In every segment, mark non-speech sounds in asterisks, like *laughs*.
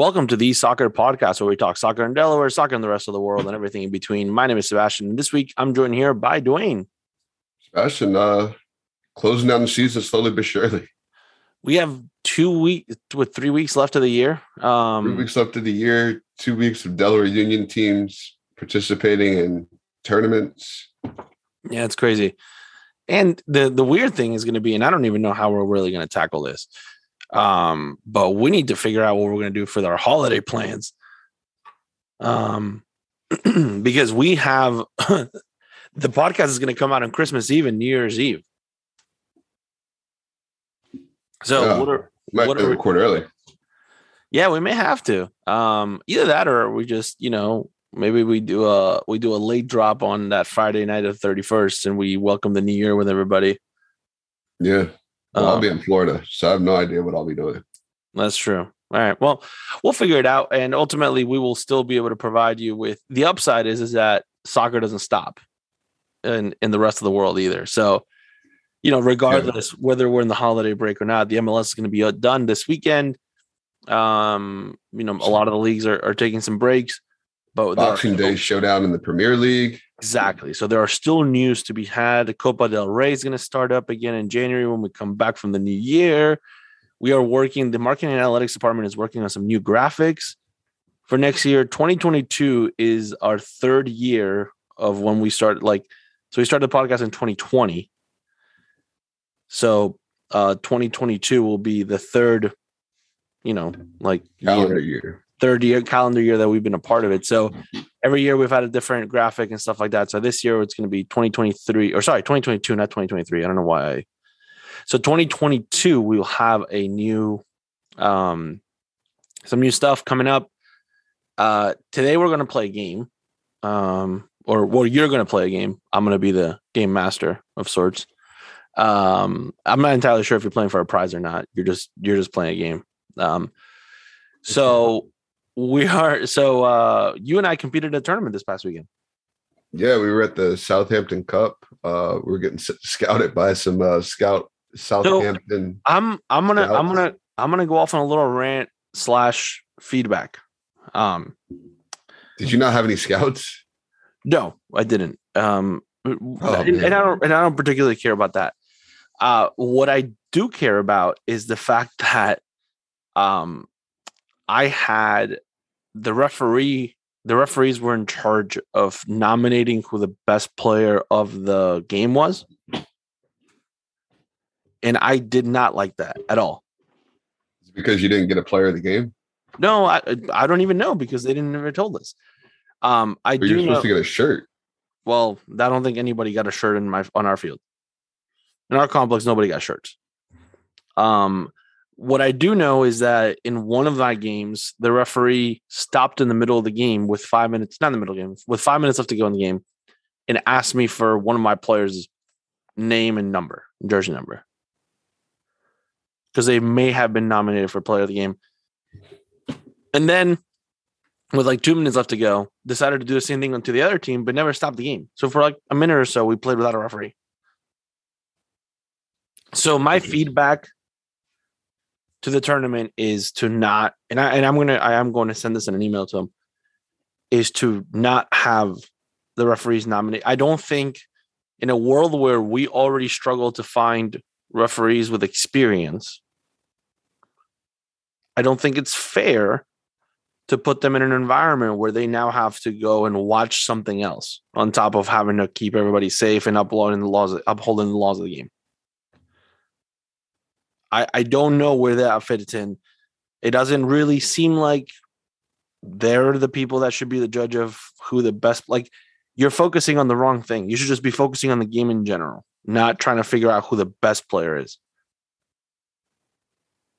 Welcome to the Soccer Podcast, where we talk soccer in Delaware, soccer in the rest of the world, and everything in between. My name is Sebastian, this week I'm joined here by Dwayne. Sebastian, uh, closing down the season slowly but surely. We have two weeks with three weeks left of the year. Um, Three weeks left of the year, two weeks of Delaware Union teams participating in tournaments. Yeah, it's crazy. And the the weird thing is going to be, and I don't even know how we're really going to tackle this. Um, but we need to figure out what we're going to do for our holiday plans. Um, *clears throat* because we have *laughs* the podcast is going to come out on Christmas Eve and New Year's Eve. So Yeah. what are Might What are we- record early. yeah, we may have to. Um, either that or we just, you know, maybe we do a we do a late drop on that Friday night of thirty first, and we welcome the new year with everybody. Yeah. Well, I'll Um, be in Florida, so I have no idea what I'll be doing. That's true. All right. Well, we'll figure it out, and ultimately, we will still be able to provide you with the upside. Is is that soccer doesn't stop, in in the rest of the world either. So, you know, regardless whether we're in the holiday break or not, the MLS is going to be uh, done this weekend. Um, you know, a lot of the leagues are, are taking some breaks, but Boxing Day showdown in the Premier League. Exactly. So there are still news to be had. Copa del Rey is going to start up again in January when we come back from the new year. We are working, the marketing and analytics department is working on some new graphics for next year. 2022 is our third year of when we started, like, so we started the podcast in 2020. So uh 2022 will be the third, you know, like Calendar year year. third year calendar year that we've been a part of it. So every year we've had a different graphic and stuff like that. So this year it's going to be 2023 or sorry, 2022, not 2023. I don't know why. I, so 2022 we will have a new um some new stuff coming up. Uh today we're going to play a game. Um or well you're going to play a game. I'm going to be the game master of sorts. Um I'm not entirely sure if you're playing for a prize or not. You're just you're just playing a game. Um so we are so uh you and I competed in a tournament this past weekend. Yeah, we were at the Southampton Cup. Uh, we are getting scouted by some uh, scout Southampton. I'm I'm gonna I'm gonna I'm gonna go off on a little rant slash feedback. Um Did you not have any scouts? no, I didn't. Um and, Oh, and man. I don't and I don't particularly care about that. Uh what I do care about is the fact that um I had the referee the referees were in charge of nominating who the best player of the game was. And I did not like that at all. It's because you didn't get a player of the game. No, I I don't even know because they didn't ever told us. Um, I Or you're supposed know. to get a shirt. well, I don't think anybody got a shirt in my on our field. In our complex, nobody got shirts. Um, what I do know is that in one of my games, the referee stopped in the middle of the game with five minutes, not in the middle of the game, with five minutes left to go in the game, and asked me for one of my players' name and number, jersey number, because they may have been nominated for player of the game. And then, with like two minutes left to go, decided to do the same thing to the other team, but never stopped the game. So for like a minute or so, we played without a referee. So my mm-hmm. feedback to the tournament is to not, and I and I'm gonna I am going to send this in an email to them, is to not have the referees nominate. I don't think in a world where we already struggle to find referees with experience, I don't think it's fair to put them in an environment where they now have to go and watch something else on top of having to keep everybody safe and uploading the laws, upholding the laws of the game. I, I don't know where that fits in. It doesn't really seem like they're the people that should be the judge of who the best like you're focusing on the wrong thing. You should just be focusing on the game in general, not trying to figure out who the best player is.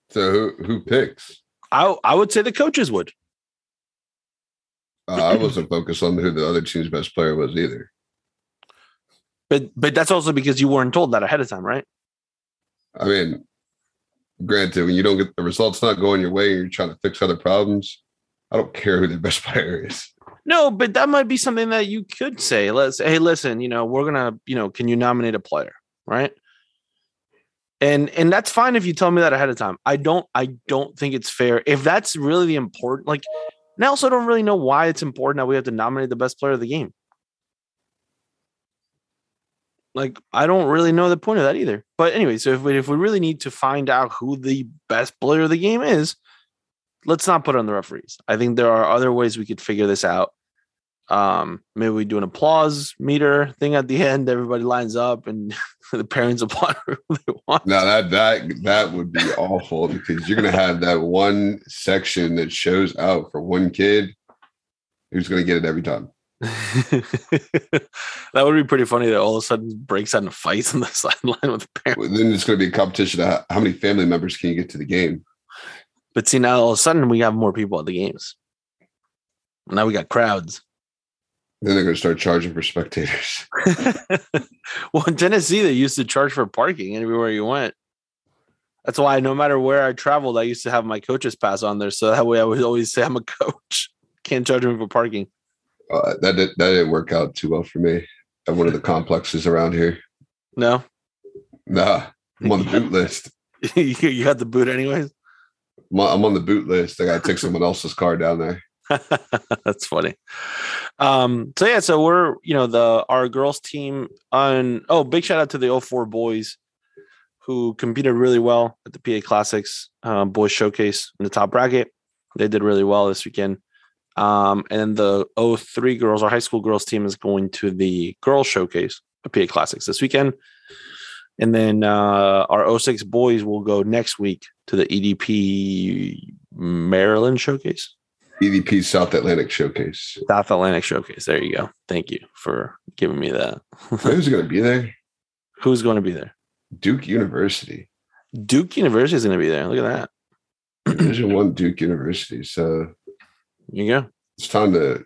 So who who picks? I I would say the coaches would. Uh, I wasn't focused on who the other team's best player was either. But but that's also because you weren't told that ahead of time, right? I mean, granted, when you don't get the results not going your way, you're trying to fix other problems. I don't care who the best *laughs* player is. No, but that might be something that you could say. Let's hey, listen, you know, we're gonna, you know, can you nominate a player, right? And and that's fine if you tell me that ahead of time. I don't I don't think it's fair. If that's really the important like and I also don't really know why it's important that we have to nominate the best player of the game. Like I don't really know the point of that either. But anyway, so if we, if we really need to find out who the best player of the game is, let's not put on the referees. I think there are other ways we could figure this out. Um, maybe we do an applause meter thing at the *laughs* end. Everybody lines up and *laughs* the parents *laughs* applaud who they want. No, that that that would be awful because you're gonna have that one section that shows out for one kid who's gonna get it every time. *laughs* that would be pretty funny that all of a sudden breaks out into fights on the *laughs* sideline with the parents. Well, then it's gonna be a competition of how- how many family members can you get to the game. But see, now all of a sudden we have more people at the games. Now we got crowds. Then they're gonna start charging for spectators. *laughs* well, in Tennessee, they used to charge for parking everywhere you went. That's why no matter where I traveled, I used to have my coach's pass on there. So that way I would always say I'm a coach. Can't charge me for parking. Uh, that did, that didn't work out too well for me at one of the complexes around here. No, Nah, I'm on the *laughs* boot list. you had the boot anyways. I'm on, the boot list. I gotta take someone else's car down there. *laughs* That's funny. Um, so yeah, so we're you know the our girls team on oh big shout out to the 04 boys who competed really well at the PA Classics uh, boys showcase in the top bracket. They did really well this weekend. Um, and then the 03 girls, our high school girls team is going to the girls showcase at PA Classics this weekend. And then uh, our 06 boys will go next week to the EDP Maryland showcase. EDP South Atlantic Showcase. South Atlantic Showcase. There you go. Thank you for giving me that. *laughs* Who's gonna be there? Who's going to be there? Duke University. Duke University is going to be there. Look at that. Division One Duke University. So you go. it's time to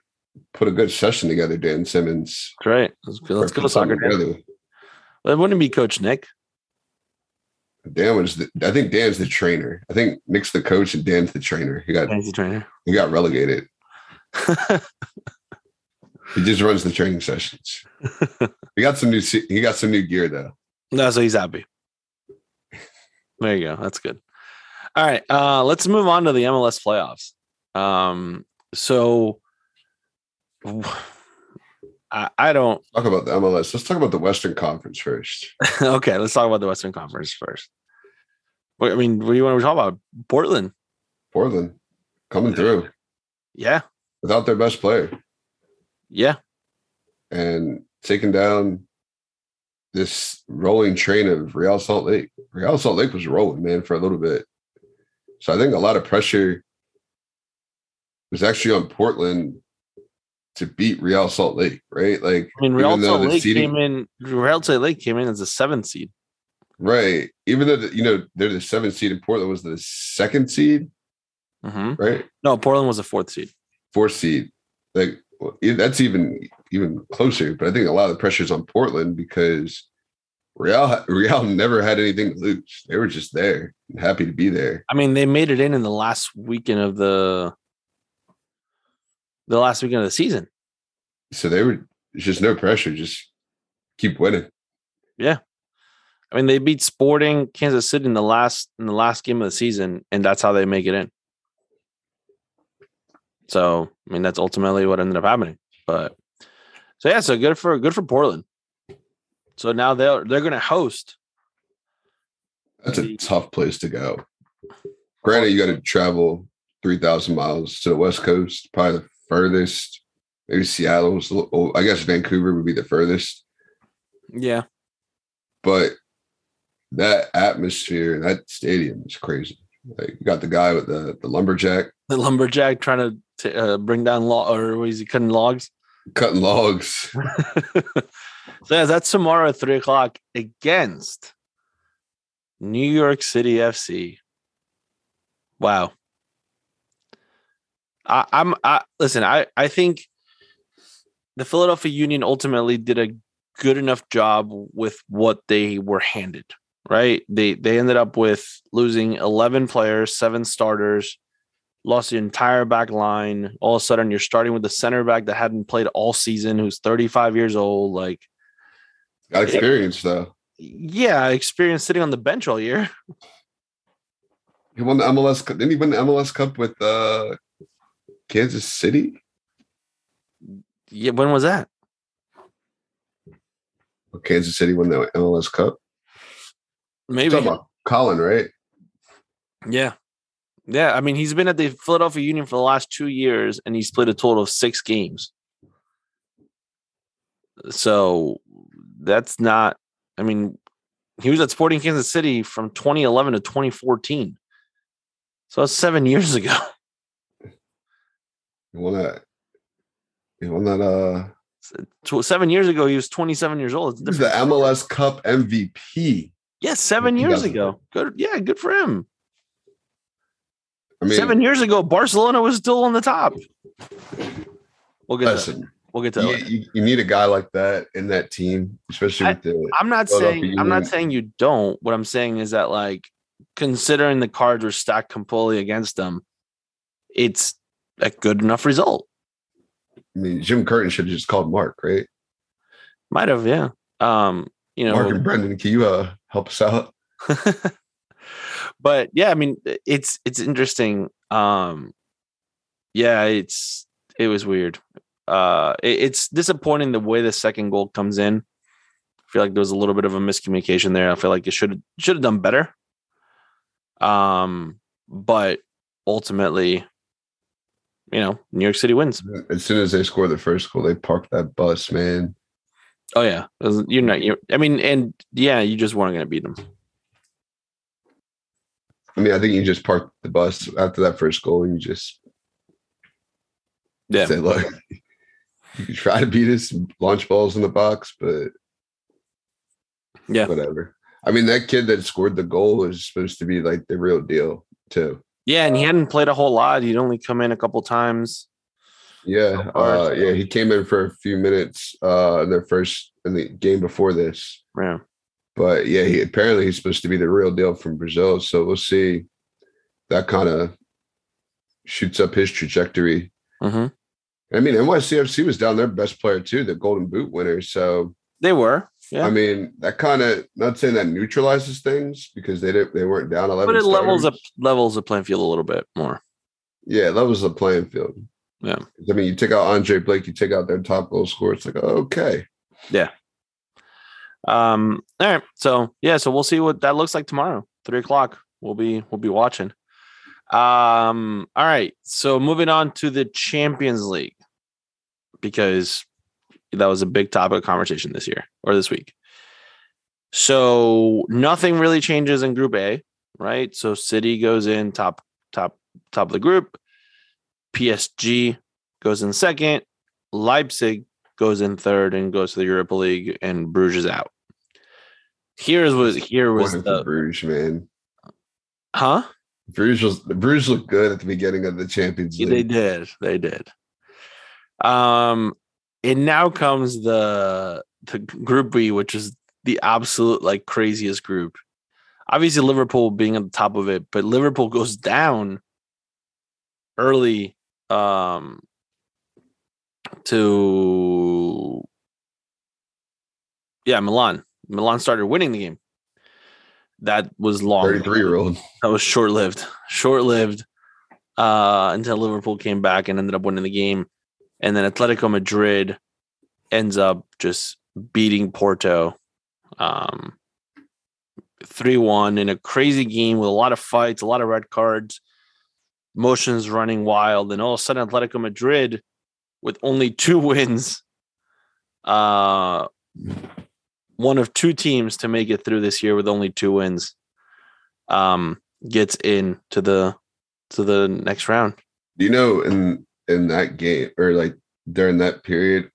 put a good session together, Dan Simmons. Right. Let's go. Let's go soccer. Together. Well, it wouldn't be Coach Nick. Dan was the, I think Dan's the trainer. I think Nick's the coach and Dan's the trainer. He got Fancy trainer. he got relegated. *laughs* He just runs the training sessions. he got some new he got some new gear though. no, so he's happy. There you go. That's good. All right. Uh, let's move on to the MLS playoffs. Um, so I, I don't Talk about the MLS. Let's talk about the Western Conference first. *laughs* okay, let's talk about the Western Conference first. What, I mean, what do you want to talk about? Portland. Portland coming through Yeah. without their best player Yeah. and taking down this rolling train of Real Salt Lake. Real Salt Lake was rolling, man, for a little bit. So I think a lot of pressure was actually on Portland to beat Real Salt Lake, right? Like, I mean, Real Salt Lake seeding- came in. Real Salt Lake came in as a seventh seed. right? Even though the, you know they're the seventh seed, and Portland was the second seed, hmm right? No, Portland was a fourth seed. Fourth seed, like well, that's even even closer. But I think a lot of the pressure is on Portland because Real Real never had anything to lose. They were just there, and happy to be there. I mean, they made it in in the last weekend of the the last weekend of the season. So they were just no pressure, just keep winning. Yeah. I mean, they beat Sporting Kansas City in the last in the last game of the season, and that's how they make it in. So, I mean, that's ultimately what ended up happening. But so yeah, so good for good for Portland. So now they're they're going to host. That's a tough place to go. Granted, you got to travel three thousand miles to the West Coast, probably the furthest. Maybe Seattle was. little- oh, I guess Vancouver would be the furthest. Yeah, but that atmosphere, that stadium is crazy. Like you got the guy with the the lumberjack the lumberjack trying to t- uh, bring down log or was he cutting logs? *laughs* cutting logs. So yeah, that's tomorrow at three o'clock against New York City FC. Wow. I, I'm I listen, I, I think the Philadelphia Union ultimately did a good enough job with what they were handed, right? They they ended up with losing 11 players, seven starters, lost the entire back line. All of a sudden, you're starting with the center back that hadn't played all season, who's 35 years old. Like, Got experience though. yeah, experience sitting on the bench all year. He won the MLS Cup. Didn't he win the MLS Cup with uh, Kansas City? Yeah, when was that? Kansas City won the MLS Cup. Maybe. About Collin, right? Yeah. Yeah. I mean, he's been at the Philadelphia Union for the last two years and he's played a total of six games. So that's not, I mean, he was at Sporting Kansas City from 2011 to 2014. So that's seven *laughs* years ago. He won that. He won that. Uh, seven years ago, he was 27 years old. It's a he was the. MLS Cup MVP. Yeah, seven years ago. Good. Yeah, good for him. I mean, seven years ago, Barcelona was still on the top. We'll get to We'll get to you, you, you need a guy like that in that team, especially I- with the. I'm not saying I'm not saying you don't. What I'm saying is that like considering the cards were stacked completely against them, it's a good enough result. I mean, Jim Curtin should have just called Mark, right? Might have, yeah. Um, you know, Mark and Brendan, can you uh, help us out? *laughs* *laughs* but yeah, I mean, it's it's interesting. Um, yeah, it's it was weird. Uh, it- it's disappointing the way the second goal comes in. I feel like there was a little bit of a miscommunication there. I feel like it should should have done better. Um, but ultimately, you know, New York City wins. As soon as they score the first goal, they park that bus, man. Oh yeah, you're not. You're, I mean, and yeah, you just weren't going to beat them. I mean, I think you just parked the bus after that first goal and you just Yeah, said, look, *laughs* you can try to beat us, launch balls in the box, but yeah, whatever. I mean, that kid that scored the goal is supposed to be like the real deal, too. Yeah. And he hadn't played a whole lot. He'd only come in a couple times. Yeah, So far, uh, so- yeah, he came in for a few minutes uh, in their first in the game before this, Yeah. but yeah, he apparently he's supposed to be the real deal from Brazil. So we'll see. That kind of shoots up his trajectory. hmm I mean, NYCFC was down their best player too, the Golden Boot winner. So They were. Yeah. I mean, that kind of not saying that neutralizes things because they didn't they weren't down eleven. but it levels up levels the playing field a little bit more. Yeah, that was the playing field. Yeah. I mean, you take out Andre Blake, you take out their top goal scorer. It's like okay, Yeah. Um, all right. So yeah, so we'll see what that looks like tomorrow. Three o'clock. We'll be we'll be watching. Um, all right. So moving on to the Champions League. Because that was a big topic of conversation this year or this week. So nothing really changes in group A, right? So City goes in top, top, top of the group. PSG goes in second. Leipzig goes in third and goes to the Europa League, and Bruges is out. Here's what here was One the Bruges, man. huh? Bruges was Bruges looked good at the beginning of the Champions League. They did. They did. Um, and now comes the the group B, which is the absolute like craziest group. Obviously, Liverpool being at the top of it, but Liverpool goes down early um to yeah, Milan. Milan started winning the game. That was long. Thirty-three year old. that was short lived. Short lived uh, until Liverpool came back and ended up winning the game. And then Atletico Madrid ends up just beating Porto um, 3 1 in a crazy game with a lot of fights, a lot of red cards, motions running wild. And all of a sudden, Atletico Madrid, with only two *laughs* wins, uh, one of two teams to make it through this year with only two wins um gets in to the to the next round. You know in in that game or like during that period,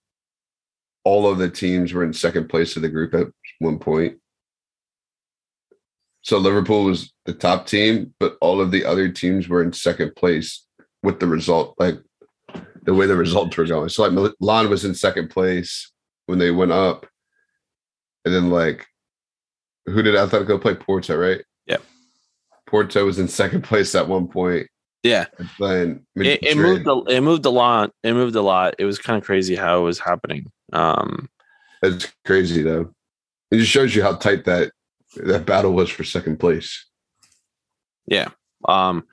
all of the teams were in second place of the group at one point. So Liverpool was the top team, but all of the other teams were in second place with the result, like the way the results were going. So like Milan was in second place when they went up, and then like who did Atletico play? Porto, right? Yep. Porto was in second place at one point. Yeah, it, it moved. A, it moved a lot. It moved a lot. It was kind of crazy how it was happening. Um, That's crazy though. It just shows you how tight that that battle was for second place. Yeah. Um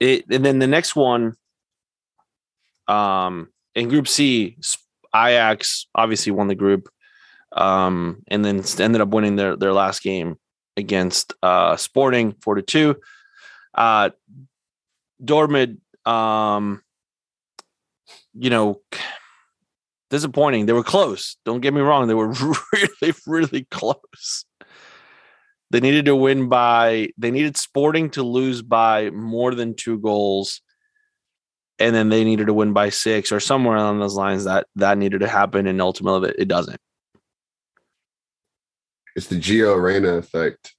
it and then the next one um in group C Ajax obviously won the group um and then ended up winning their their last game against uh Sporting 4 to 2 uh Dortmund um you know disappointing they were close don't get me wrong they were *laughs* really really close they needed to win by they needed Sporting to lose by more than two goals, and then they needed to win by six or somewhere along those lines. That that needed to happen, and ultimately it doesn't. It's the Gio Reyna effect.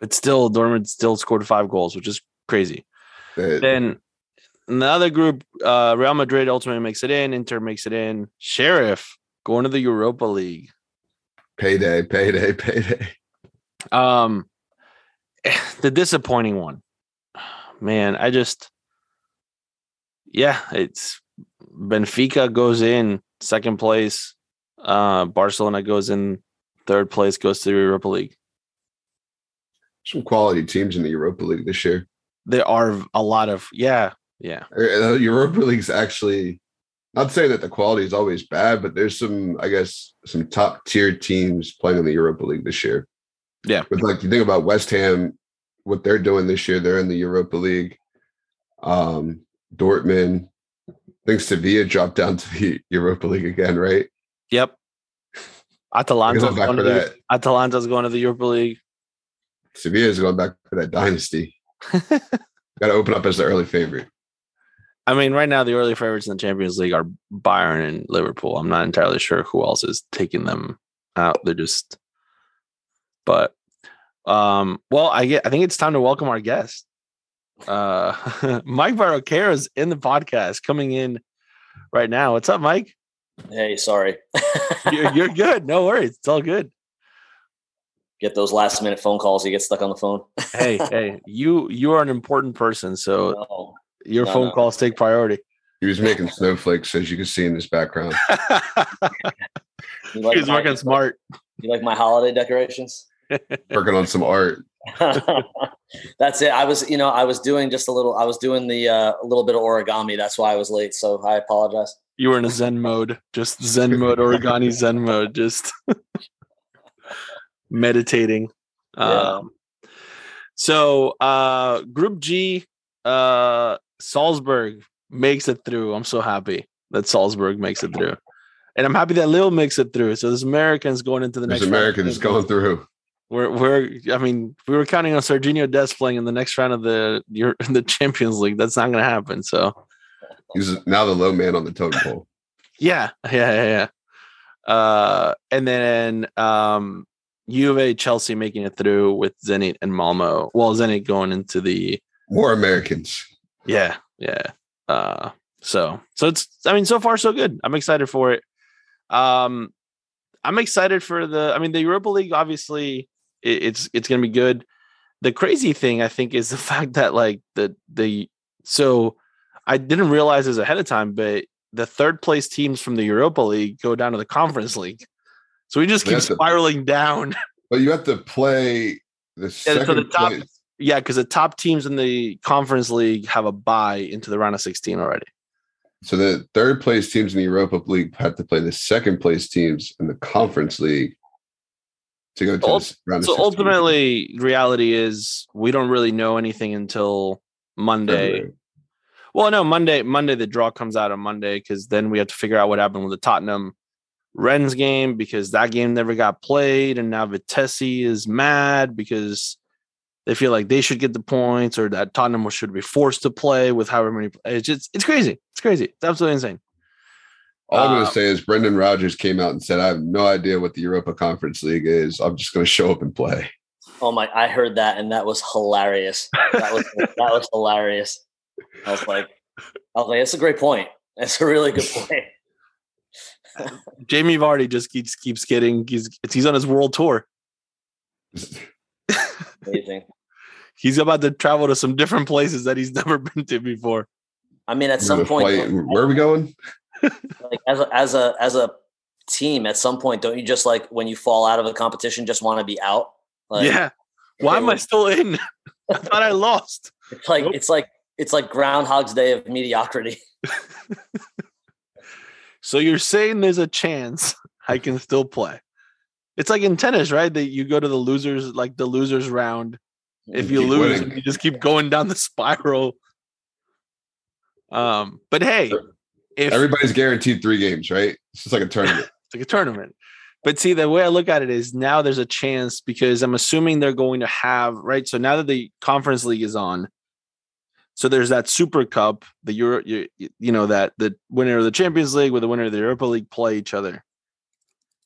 But still, Dortmund still scored five goals, which is crazy. That, Then in the other group, uh, Real Madrid ultimately makes it in. Inter makes it in. Sheriff going to the Europa League. payday, payday, payday. Um, *sighs* the disappointing one, *sighs* man. I just, yeah, it's Benfica goes in second place. Uh, Barcelona goes in third place, goes to the Europa League. Some quality teams in the Europa League this year. There are a lot of, yeah, yeah, Uh, The Europa League's actually not saying that the quality is always bad, but there's some, I guess, some top tier teams playing in the Europa League this year. Yeah. But like you think about West Ham, what they're doing this year, they're in the Europa League. Um, Dortmund, I think Sevilla dropped down to the *laughs* Europa League again, right? yep. Atalanta's I'm going, to for the. Atalanta's going to the Europa League. Sevilla's going back for that dynasty. *laughs* Got to open up as the early favorite. I mean, right now the early favorites in the Champions League are Bayern and Liverpool. I'm not entirely sure who else is taking them out. They're just, but, um, well, I get. I think it's time to welcome our guest. Uh, *laughs* Mike Barroquero is in the podcast, coming in right now. What's up, Mike? Hey, sorry. You're, you're good. No worries. It's all good. Get those last minute phone calls. You get stuck on the phone. Hey, hey, you you are an important person, so No. your No, phone no. calls take priority. He was making snowflakes, as you can see in this background. *laughs* You like He's working smart. You like my holiday decorations? *laughs* Working on some art. *laughs* That's it. I was, you know, I was doing just a little. I was doing the uh, a little bit of origami. That's why I was late. So I apologize. You were in a Zen mode, just Zen mode, origami Zen mode, just *laughs* meditating. Yeah. Um, so uh Group G, uh Salzburg makes it through. I'm so happy that Salzburg makes it through. And I'm happy that Lille makes it through. So there's Americans going into the There's next round Americans Champions going through. We're we're I mean, we were counting on Sergiño Dest playing in the next round of the your *laughs* the Champions League. That's not gonna happen. So He's now the low man on the totem pole. yeah, yeah, yeah, yeah. Uh and then um Juve Chelsea making it through with Zenit and Malmo. Well, Zenit going into the More Americans. yeah, yeah. Uh so so it's I mean, so far so good. I'm excited for it. Um I'm excited for the I mean the Europa League obviously it, it's it's gonna be good. The crazy thing I think is the *laughs* fact that like the the so I didn't realize this ahead of time, but the third place teams from the Europa League go down to the conference league. So we just keep spiraling down. *laughs* But you have to play the so the second top- place. yeah, because the top teams in the conference league have a bye into the round of 16 already. So the third place teams in the Europa League have to play the second place teams in the Conference League to go to Ul- this round So 16. ultimately, reality is we don't really know anything until Monday. February. Well, no, Monday. Monday the draw comes out on Monday because then we have to figure out what happened with the Tottenham Rennes game because that game never got played, and now Vitesse is mad because they feel like they should get the points or that Tottenham should be forced to play with however many. It's just it's crazy. It's crazy. It's absolutely insane. All I'm going Uh, to say is Brendan Rodgers came out and said, "I have no idea what the Europa Conference League is. I'm just going to show up and play." Oh my! I heard that, and that was hilarious. That was *laughs* that was hilarious. I was like, I was like, it's a great point. That's a really good *laughs* point. Jamie Vardy just keeps keeps getting he's he's on his world tour. Amazing. *laughs* He's about to travel to some different places that he's never been to before. I mean, at some point, fly- where are we going? Like as a as a as a team at some point, don't you just like when you fall out of a competition, just want to be out? Like, yeah. Why am I still in? *laughs* I thought I lost. It's like nope. it's like it's like Groundhog's Day of mediocrity. *laughs* *laughs* so you're saying there's a chance I can still play? It's like in tennis, right? That you go to the losers, like the losers round. If you, you lose, you just keep going down the spiral. Um, but hey, if everybody's guaranteed three games, right? It's just like a *laughs* tournament. it's like a tournament. But see, the way I look at it is now there's a chance because I'm assuming they're going to have right. So now that the conference league is on, so there's that Super Cup, the Euro, you, you know that the winner of the Champions League with the winner of the Europa League play each other.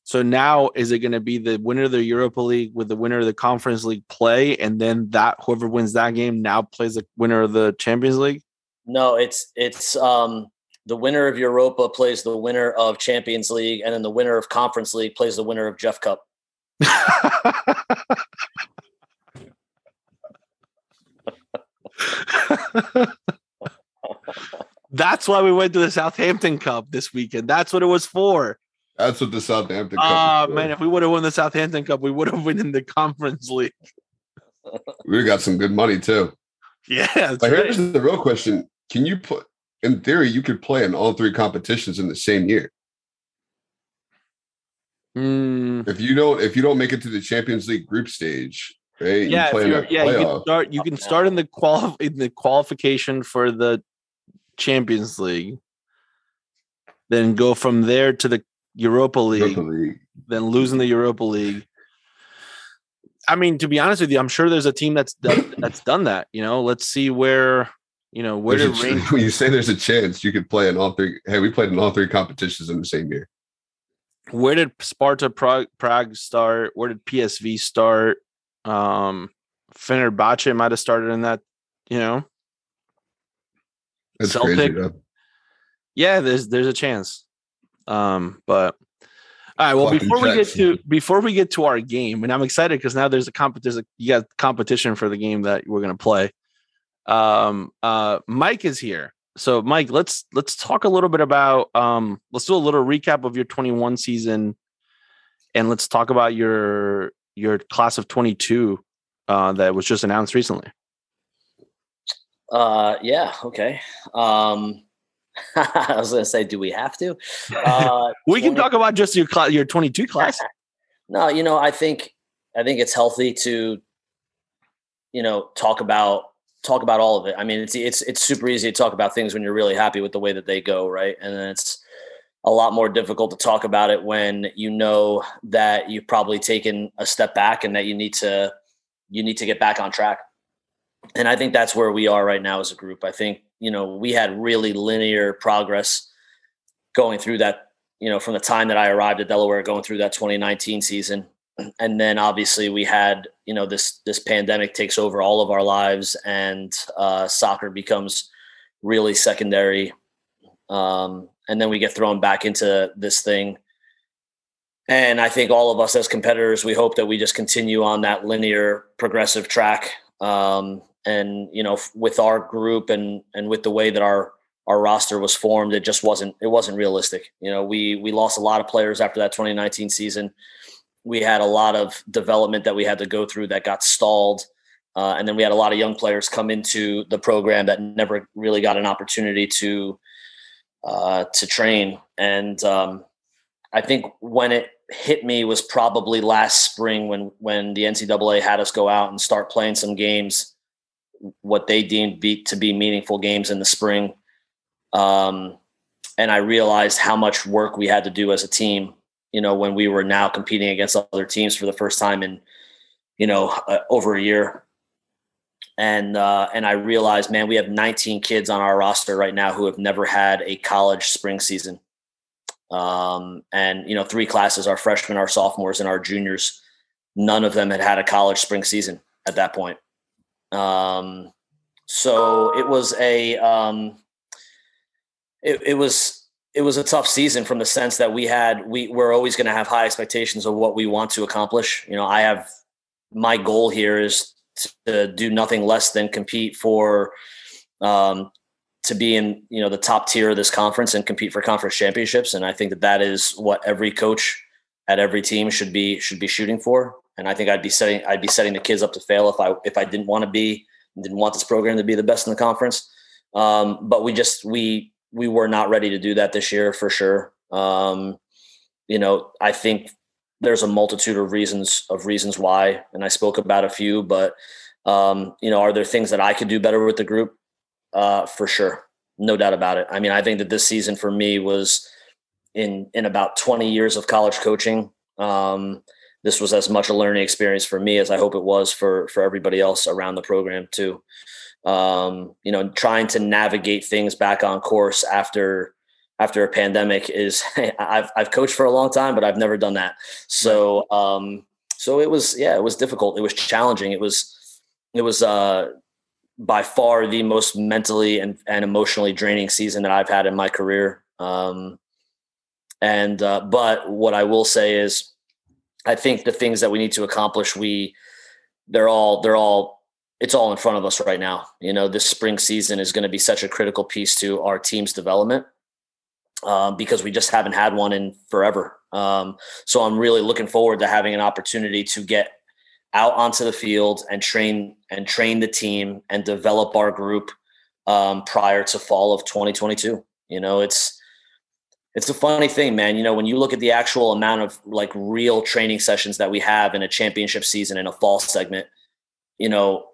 So now is it going to be the winner of the Europa League with the winner of the Conference League play, and then that whoever wins that game now plays the winner of the Champions League? No, it's it's um the winner of Europa plays the winner of Champions League, and then the winner of Conference League plays the winner of Jeff Cup. *laughs* That's why we went to the Southampton Cup this weekend. That's what it was for. That's what the Southampton Cup. Ah, man, if we would have won the Southampton Cup, we would have won in the Conference League. we got some good money too. *laughs* Yeah. But here's the real question: Can you put? In theory, you could play in all three competitions in the same year. Mm. If you don't, if you don't make it to the Champions League group stage, right? Yeah, you yeah, you can start. You can start in the qual in the qualification for the Champions League, then go from there to the Europa League, Europa League, then losing the Europa League. I mean, to be honest with you, I'm sure there's a team that's done, that's done that. You know, let's see where you know where did Rain- *laughs* when you say there's a chance you could play in all three. Hey, we played in all three competitions in the same year. Where did Sparta Prague, Prague start? Where did PSV start? Um, Fenerbahce might have started in that. You know, that's Celtic. Crazy, yeah, there's there's a chance. Um, but all right. Well, Fucking before we get to before we get to our game, and I'm excited because now there's a competition. You got competition for the game that we're gonna play. Um, uh, Mike is here. So, Mike, let's let's talk a little bit about. Um, let's do a little recap of your 21 season, and let's talk about your your class of 22 uh, that was just announced recently. Uh, yeah. Okay. Um, *laughs* I was going to say, do we have to? Uh, *laughs* we 20, can talk about just your class, your 22 class. *laughs* no, you know, I think I think it's healthy to, you know, talk about talk about all of it. I mean, it's it's it's super easy to talk about things when you're really happy with the way that they go, right? And then it's a lot more difficult to talk about it when you know that you've probably taken a step back and that you need to you need to get back on track. And I think that's where we are right now as a group. I think you know, we had really linear progress going through that, you know, from the time that I arrived at Delaware, going through that 2019 season. And then obviously we had, you know, this this pandemic takes over all of our lives and uh, soccer becomes really secondary. Um, and then we get thrown back into this thing. And I think all of us as competitors, we hope that we just continue on that linear progressive track. Um, and you know with our group and and with the way that our our roster was formed it just wasn't it wasn't realistic you know we we lost a lot of players after that 2019 season we had a lot of development that we had to go through that got stalled uh, and then we had a lot of young players come into the program that never really got an opportunity to uh, to train and um, i think when it hit me was probably last spring when when the ncaa had us go out and start playing some games what they deemed be, to be meaningful games in the spring. Um, and I realized how much work we had to do as a team, you know, when we were now competing against other teams for the first time in, you know, uh, over a year. And, uh, and I realized, man, we have 19 kids on our roster right now who have never had a college spring season. Um, and, you know, three classes, our freshmen, our sophomores, and our juniors, none of them had had a college spring season at that point. Um, so it was a um, it, it was it was a tough season from the sense that we had we we're always going to have high expectations of what we want to accomplish. You know, I have my goal here is to do nothing less than compete for um, to be in you know the top tier of this conference and compete for conference championships. And I think that that is what every coach at every team should be should be shooting for. And I think I'd be setting I'd be setting the kids up to fail if I if I didn't want to be didn't want this program to be the best in the conference. Um, but we just we we were not ready to do that this year for sure. Um, you know, I think there's a multitude of reasons of reasons why, and I spoke about a few. But um, you know, are there things that I could do better with the group? Uh, for sure, no doubt about it. I mean, I think that this season for me was in in about 20 years of college coaching. Um, this was as much a learning experience for me as I hope it was for for everybody else around the program too. Um, you know, trying to navigate things back on course after after a pandemic is *laughs* I've I've coached for a long time, but I've never done that. So um, so it was yeah, it was difficult. It was challenging. It was it was uh, by far the most mentally and, and emotionally draining season that I've had in my career. Um, and uh, but what I will say is, I think the things that we need to accomplish, we they're all they're all it's all in front of us right now. You know, this spring season is going to be such a critical piece to our team's development um, because we just haven't had one in forever. Um, so I'm really looking forward to having an opportunity to get out onto the field and train and train the team and develop our group um, prior to fall of 2022. You know, it's it's a funny thing, man. You know, when you look at the actual amount of like real training sessions that we have in a championship season in a fall segment, you know,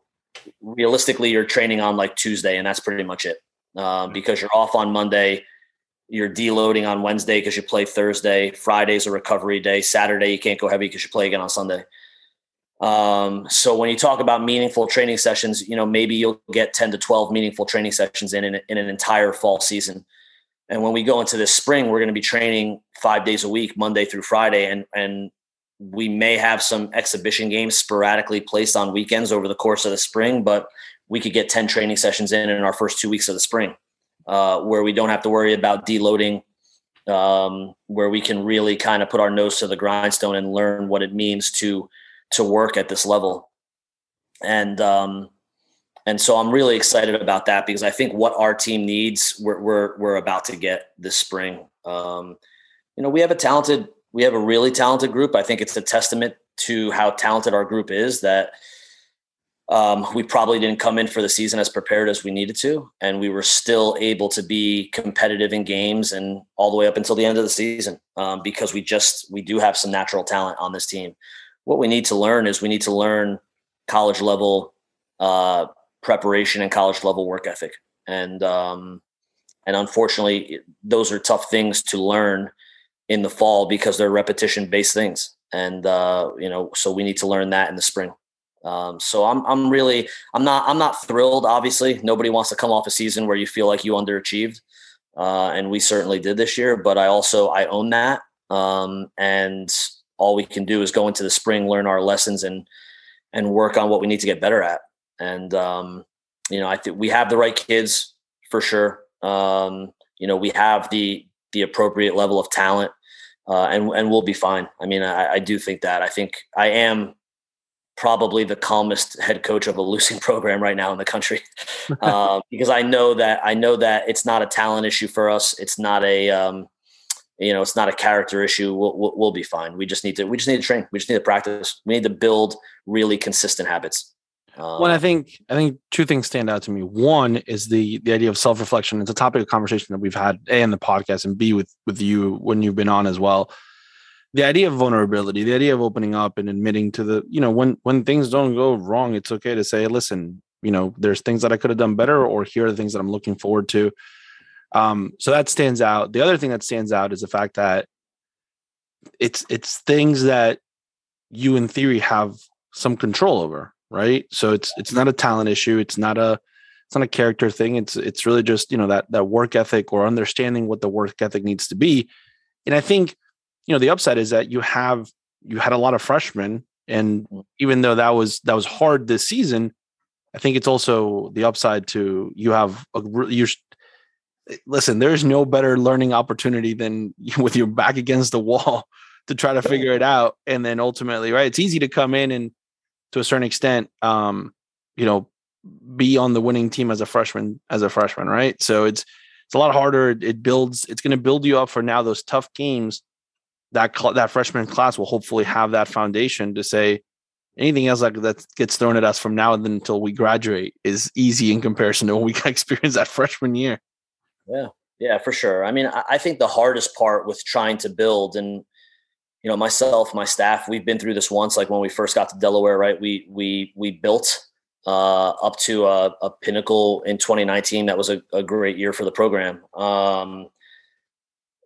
realistically, you're training on like Tuesday, and that's pretty much it. Uh, because you're off on Monday, you're deloading on Wednesday because you play Thursday. Friday's a recovery day. Saturday you can't go heavy because you play again on Sunday. Um, so when you talk about meaningful training sessions, you know, maybe you'll get 10 to 12 meaningful training sessions in, in, in an entire fall season. And when we go into this spring, we're going to be training five days a week, Monday through Friday. And, and we may have some exhibition games sporadically placed on weekends over the course of the spring, but we could get 10 training sessions in in our first two weeks of the spring, uh, where we don't have to worry about deloading, um, where we can really kind of put our nose to the grindstone and learn what it means to to work at this level. And um, and so I'm really excited about that because I think what our team needs, we're we're, we're about to get this spring. Um, you know, we have a talented, we have a really talented group. I think it's a testament to how talented our group is that um, we probably didn't come in for the season as prepared as we needed to, and we were still able to be competitive in games and all the way up until the end of the season um, because we just we do have some natural talent on this team what we need to learn is we need to learn college level uh, preparation and college level work ethic. And um, and unfortunately, those are tough things to learn in the fall because they're repetition based things. And uh, you know, so we need to learn that in the spring. Um, so I'm I'm really I'm not I'm not thrilled. Obviously, nobody wants to come off a season where you feel like you underachieved, uh, and we certainly did this year. But I also I own that, um, and all we can do is go into the spring, learn our lessons, and and work on what we need to get better at. And um, you know, I think we have the right kids for sure. Um, you know, we have the the appropriate level of talent, uh, and and we'll be fine. I mean, I, I do think that. I think I am probably the calmest head coach of a losing *laughs* program right now in the country uh, *laughs* because I know that I know that it's not a talent issue for us. It's not a um, you know, it's not a character issue. We'll, we'll, we'll, be fine. We just need to, we just need to train. We just need to practice. We need to build really consistent habits. Um, well, I think, I think two things stand out to me. One is the, the idea of self-reflection. It's a topic of conversation that we've had A in the podcast and B with, with you when you've been on as well. The idea of vulnerability, the idea of opening up and admitting to the, you know, when, when things don't go wrong, it's okay to say, listen, you know, there's things that I could have done better, or here are the things that I'm looking forward to um, so that stands out. The other thing that stands out is the fact that it's it's things that you in theory have some control over, right? So it's it's not a talent issue. It's not a it's not a character thing. It's it's really just you know that that work ethic or understanding what the work ethic needs to be. And I think you know the upside is that you have you had a lot of freshmen, and mm. even though that was that was hard this season, I think it's also the upside to you have a you listen, there's no better learning opportunity than *laughs* with your back against the wall *laughs* to try to figure it out. And then ultimately, right, it's easy to come in and to a certain extent, um, you know, be on the winning team as a freshman as a freshman, right? So it's it's a lot harder. It builds. It's going to build you up for now those tough games. That cl- that freshman class will hopefully have that foundation to say anything else like that gets thrown at us from now and then until we graduate is easy in comparison to when we got *laughs* experience that freshman year. Yeah, yeah, for sure. I mean, I think the hardest part with trying to build and you know myself, my staff, we've been through this once. Like when we first got to Delaware, right? We we we built uh, up to a, a, pinnacle in 2019. That was a, a great year for the program. Um,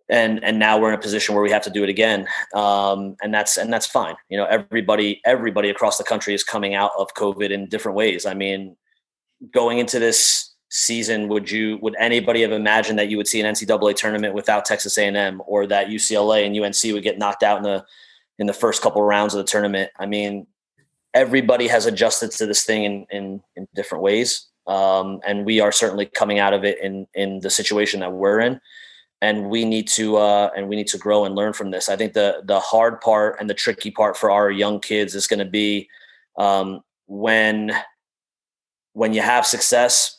and and now we're in a position where we have to do it again um, and that's and that's fine you know everybody everybody across the country is coming out of covid in different ways i mean going into this season would you would anybody have imagined that you would see an ncaa tournament without texas a&m or that ucla and unc would get knocked out in the in the first couple rounds of the tournament i mean everybody has adjusted to this thing in in, in different ways um, and we are certainly coming out of it in in the situation that we're in and we need to uh, and we need to grow and learn from this. I think the the hard part and the tricky part for our young kids is going to be um, when when you have success.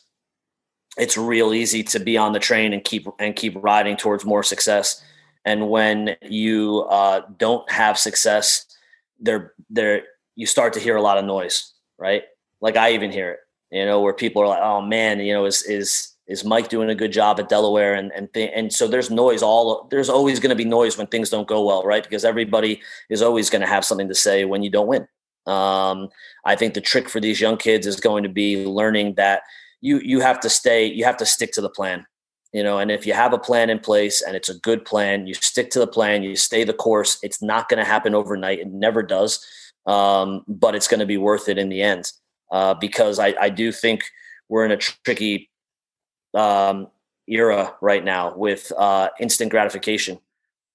It's real easy to be on the train and keep and keep riding towards more success. And when you uh, don't have success, there there you start to hear a lot of noise, right? Like I even hear it, you know, where people are like, "Oh man, you know, is is is Mike doing a good job at Delaware? And and th- and so there's noise all there's always going to be noise when things don't go well, right? Because everybody is always going to have something to say when you don't win. Um, I think the trick for these young kids is going to be learning that you you have to stay, you have to stick to the plan. You know, and if you have a plan in place and it's a good plan, you stick to the plan, you stay the course. It's not going to happen overnight. It never does, um, but it's going to be worth it in the end. Uh, because I, I do think we're in a tricky um, era right now with uh, instant gratification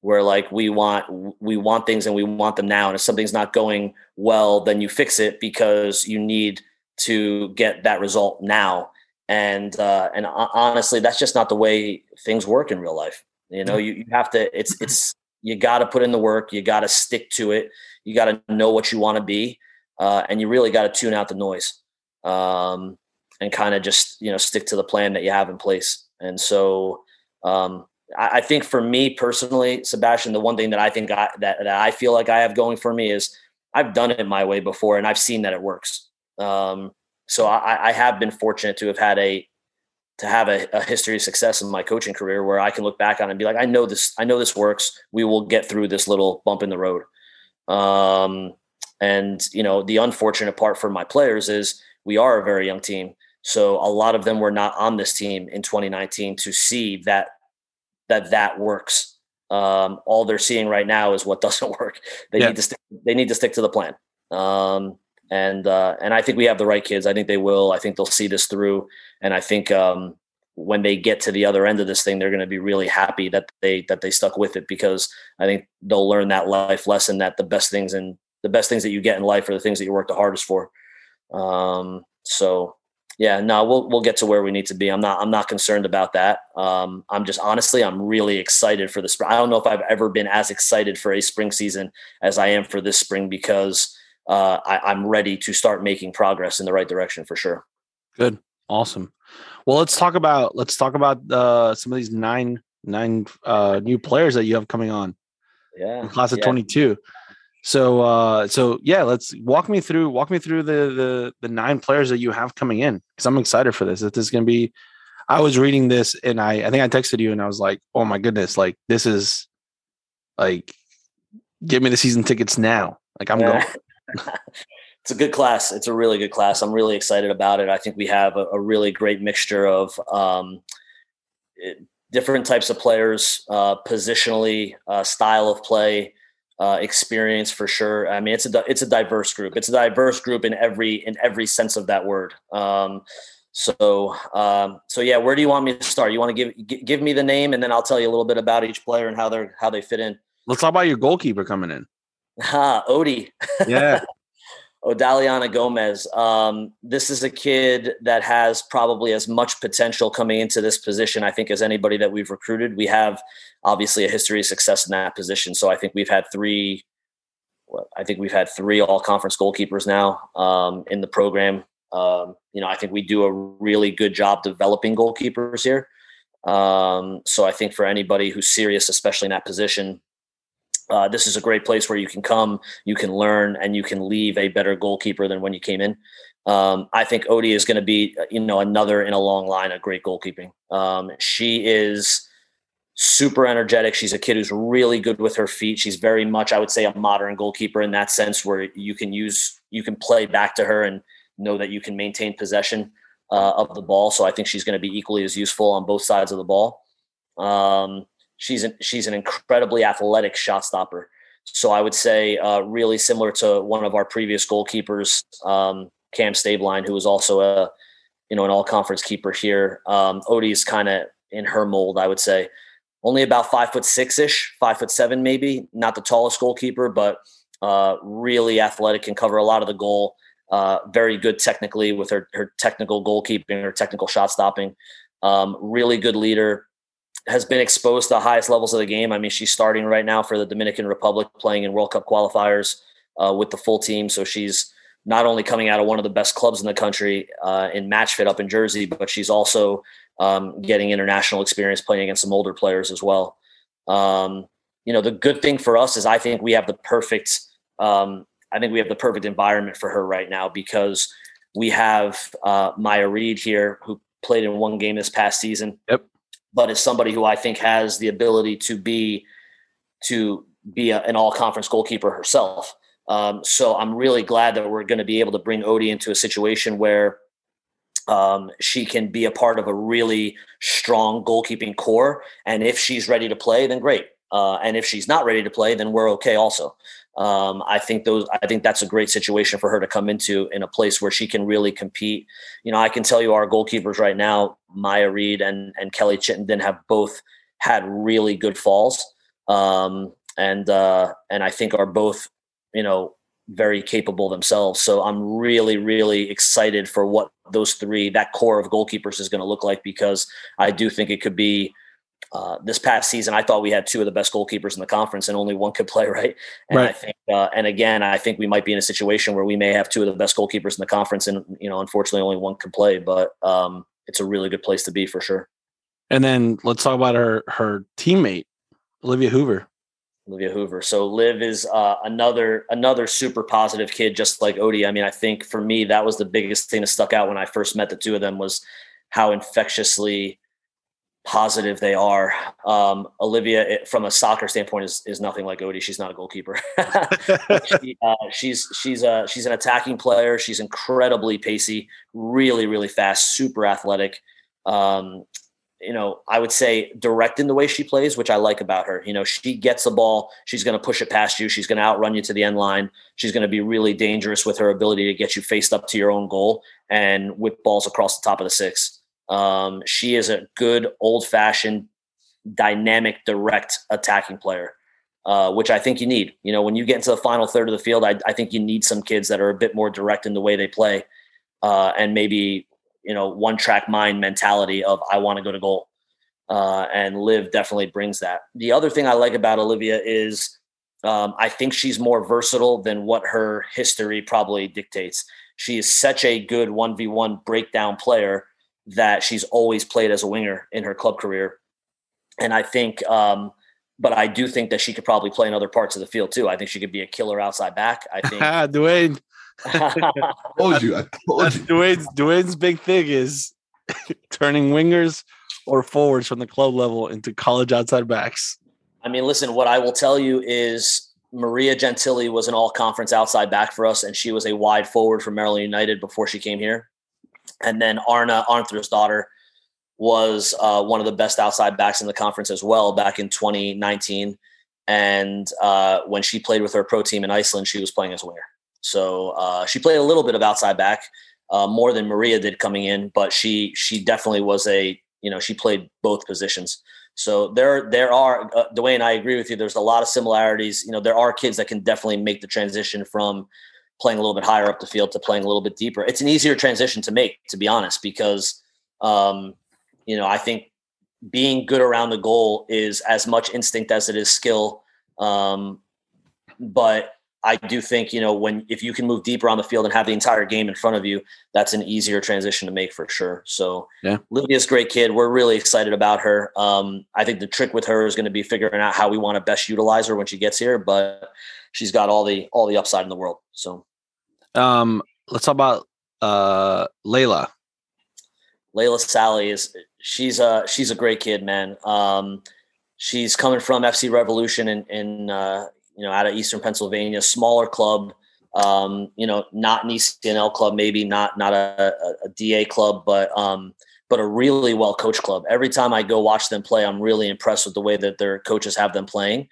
where like we want we want things and we want them now and if something's not going well then you fix it because you need to get that result now and uh, and honestly that's just not the way things work in real life you know you, you have to it's *laughs* it's you got to put in the work you got to stick to it you got to know what you want to be uh, and you really got to tune out the noise um, and kind of just you know stick to the plan that you have in place. And so um, I, I, think for me personally, Sebastian, the one thing that I think I, that that I feel like I have going for me is I've done it my way before, and I've seen that it works. Um, so I, I, have been fortunate to have had a to have a, a, history of success in my coaching career where I can look back on and be like, I know this, I know this works. We will get through this little bump in the road. Um, and you know, the unfortunate part for my players is we are a very young team. So a lot of them were not on this team in 2019 to see that that that works. Um, all they're seeing right now is what *laughs* doesn't work. They yeah. need to stick, they need to stick to the plan. Um, and uh, and I think we have the right kids. I think they will. I think they'll see this through. And I think um, when they get to the other end of this thing, they're going to be really happy that they that they stuck with it because I think they'll learn that life lesson that the best things and the best things that you get in life are the things that you work the hardest for. Um, so yeah, no, we'll we'll get to where we need to be. I'm not I'm not concerned about that. Um, I'm just honestly I'm really excited for the spring. I don't know if I've ever been as excited for a spring season as I am for this spring because uh, I, am ready to start making progress in the right direction for sure. Good, awesome. Well, let's talk about let's talk about uh, some of these nine nine uh, new players that you have coming on. Yeah, class of yeah. 22. So uh so yeah, let's walk me through walk me through the the the nine players that you have coming in because I'm excited for this. If this is gonna be I was reading this and I I think I texted you and I was like, oh my goodness, like this is like give me the season tickets now. Like I'm yeah. going. *laughs* it's a good class. It's a really good class. I'm really excited about it. I think we have a, a really great mixture of um, eh, different types of players, uh, positionally, uh, style of play, uh, experience for sure. I mean, it's a it's a diverse group. It's a diverse group in every in every sense of that word. Um, so um, so yeah, where do you want me to start? You want to give give me the name, and then I'll tell you a little bit about each player and how they're how they fit in. Let's talk about your goalkeeper coming in. Ha, Odie. Yeah. *laughs* Odaliana Gomez. Um, this is a kid that has probably as much potential coming into this position, I think, as anybody that we've recruited. We have obviously a history of success in that position. So I think we've had three, well, I think we've had three all conference goalkeepers now um, in the program. Um, you know, I think we do a really good job developing goalkeepers here. Um, so I think for anybody who's serious, especially in that position, uh, this is a great place where you can come, you can learn, and you can leave a better goalkeeper than when you came in. Um, I think Odie is going to be, uh, you know, another in a long line of great goalkeeping. Um, she is super energetic. She's a kid who's really good with her feet. She's very much, I would say, a modern goalkeeper in that sense, where you can use, you can play back to her and know that you can maintain possession uh, of the ball. So I think she's going to be equally as useful on both sides of the ball. Um, she's an, she's an incredibly athletic shot stopper. So I would say uh, really similar to one of our previous goalkeepers, um, Cam Stabline, who was also a you know an all conference keeper here. Um, Odie's kind of in her mold, I would say. Only about five foot six ish, five foot seven maybe. Not the tallest goalkeeper, but uh, really athletic, and cover a lot of the goal. Uh, very good technically with her her technical goalkeeping, her technical shot stopping. Um, really good leader. Has been exposed to the highest levels of the game. I mean, she's starting right now for the Dominican Republic, playing in World Cup qualifiers uh, with the full team. So she's not only coming out of one of the best clubs in the country uh, in match fit up in Jersey, but she's also um, getting international experience playing against some older players as well. Um, you know, the good thing for us is I think we have the perfect um, I think we have the perfect environment for her right now because we have uh, Maya Reed here who played in one game this past season. Yep. But is somebody who I think has the ability to be to be a, an all conference goalkeeper herself. Um, so I'm really glad that we're going to be able to bring Odie into a situation where um, she can be a part of a really strong goalkeeping core. And if she's ready to play, then great. Uh, and if she's not ready to play, then we're okay also. Um, I think those. I think that's a great situation for her to come into in a place where she can really compete. You know, I can tell you our goalkeepers right now, Maya Reed and and Kelly Chittenden, have both had really good falls, um, and uh, and I think are both, you know, very capable themselves. So I'm really, really excited for what those three, that core of goalkeepers, is going to look like because I do think it could be uh, this past season, I thought we had two of the best goalkeepers in the conference, and only one could play *laughs* right. And right. I think, uh, and again, I think we might be in a situation where we may have two of the best goalkeepers in the conference, and you know, unfortunately, only one can play. But um, it's a really good place to be for sure. And then let's talk about her her teammate, Olivia Hoover. Olivia Hoover. So Liv is uh, another another super positive kid, just like Odie. I mean, I think for me that was the biggest thing that stuck out when I first met the two of them was how infectiously positive they are. Um, Olivia, it, from a soccer standpoint, is is nothing like Odie. She's not a goalkeeper. *laughs* she, *laughs* uh, she's she's a she's an attacking player. She's incredibly pacey, really really fast, super athletic. Um, you know, I would say direct in the way she plays, which I like about her. You know, she gets the ball, she's going to push it past you, she's going to outrun you to the end line. She's going to be really dangerous with her ability to get you faced up to your own goal and whip balls across the top of the six. Um, she is a good old fashioned, dynamic, direct attacking player, uh, which I think you need. You know, when you get into the final third of the field, I, I think you need some kids that are a bit more direct in the way they play, uh, and maybe you know one track mind mentality of I want to go to goal. Uh, and Liv definitely brings that. The other thing I like about Olivia is um, I think she's more versatile than what her history probably dictates. She is such a good 1v1 breakdown player that she's always played as a winger in her club career. And I think, um, but I do think that she could probably play in other parts of the field too. I think she could be a killer outside back. I think *laughs* Dwayne. *laughs* I told you. I told That's you. Dwayne's Dwayne's big thing is *laughs* turning wingers or forwards from the club level into college outside backs. I mean, listen, what I will tell you is Maria Gentili was an all conference outside back for us, and she was a wide forward for Maryland United before she came here. And then Arna Arthur's daughter was uh, one of the best outside backs in the conference as well back in 2019. And uh, when she played with her pro team in Iceland, she was playing as a winger. So uh, she played a little bit of outside back, uh, more than Maria did coming in, but she she definitely was a you know she played both positions. So there there are uh, Dwayne, I agree with you. There's a lot of similarities. You know, there are kids that can definitely make the transition from playing a little bit higher up the field to playing a little bit deeper. It's an easier transition to make, to be honest, because um, you know I think being good around the goal is as much instinct as it is skill. Um, but I do think you know when if you can move deeper on the field and have the entire game in front of you, that's an easier transition to make for sure. So yeah, Livia's great kid. We're really excited about her. Um, I think the trick with her is going to be figuring out how we want to best utilize her when she gets here, but she's got all the all the upside in the world. So, um, let's talk about uh Layla. Layla Sally is she's a she's a great kid, man. Um, she's coming from FC Revolution in in uh, you know out of Eastern Pennsylvania, smaller club. Um, you know, not an ECNL club, maybe not not a, a, a DA club, but um, but a really well coached club. Every time I go watch them play, I'm really impressed with the way that their coaches have them playing.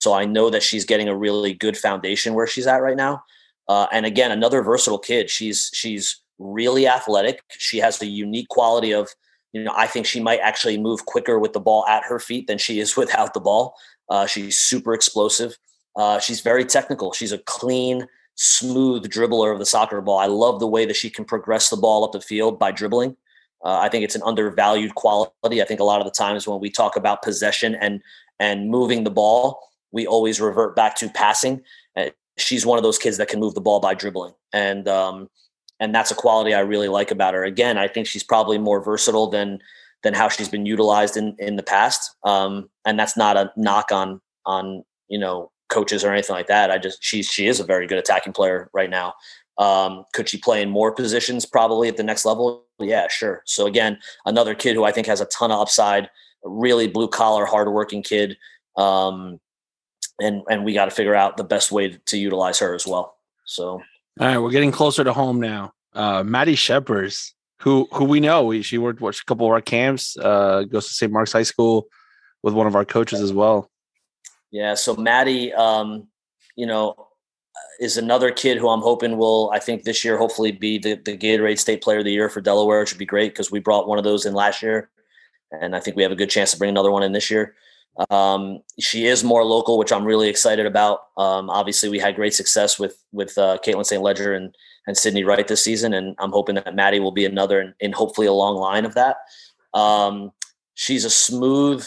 So I know that she's getting a really good foundation where she's at right now. Uh, and again, another versatile kid. She's she's really athletic. She has the unique quality of, you know, I think she might actually move quicker with the ball at her feet than she is *laughs* without the ball. Uh, she's super explosive. Uh, she's very technical. She's a clean, smooth dribbler of the soccer ball. I love the way that she can progress the ball up the field by dribbling. Uh, I think it's an undervalued quality. I think a lot of the times when we talk about possession and and moving the ball, we always revert back to passing. Uh, she's one of those kids that can move the ball by dribbling, and um, and that's a quality I really like about her. Again, I think she's probably more versatile than than how she's been utilized in in the past. Um, and that's not a knock on on you know coaches or anything like that. I just she she is a very good attacking player right now. Um, could she play in more positions probably at the next level? Yeah, sure. So again, another kid who I think has a ton of upside, really blue collar, hardworking kid. Um, and and we got to figure out the best way to utilize her as well. So all right, we're getting closer to home now. Uh, Maddie Shepers, who who we know, we, she worked, watched a couple of our camps. Uh, goes to St. Mark's High School with one of our coaches as well. Yeah, so Maddie, um, you know, is another kid who I'm hoping will, I think this year, hopefully be the, the Gatorade State Player of the Year for Delaware, which would be great because we brought one of those in last year, and I think we have a good chance to bring another one in this year. Um, she is more local, which I'm really excited about. Um, obviously, we had great success with with uh, Caitlin St. Ledger and and Sydney Wright this season, and I'm hoping that Maddie will be another and, hopefully a long line of that. Um, she's a smooth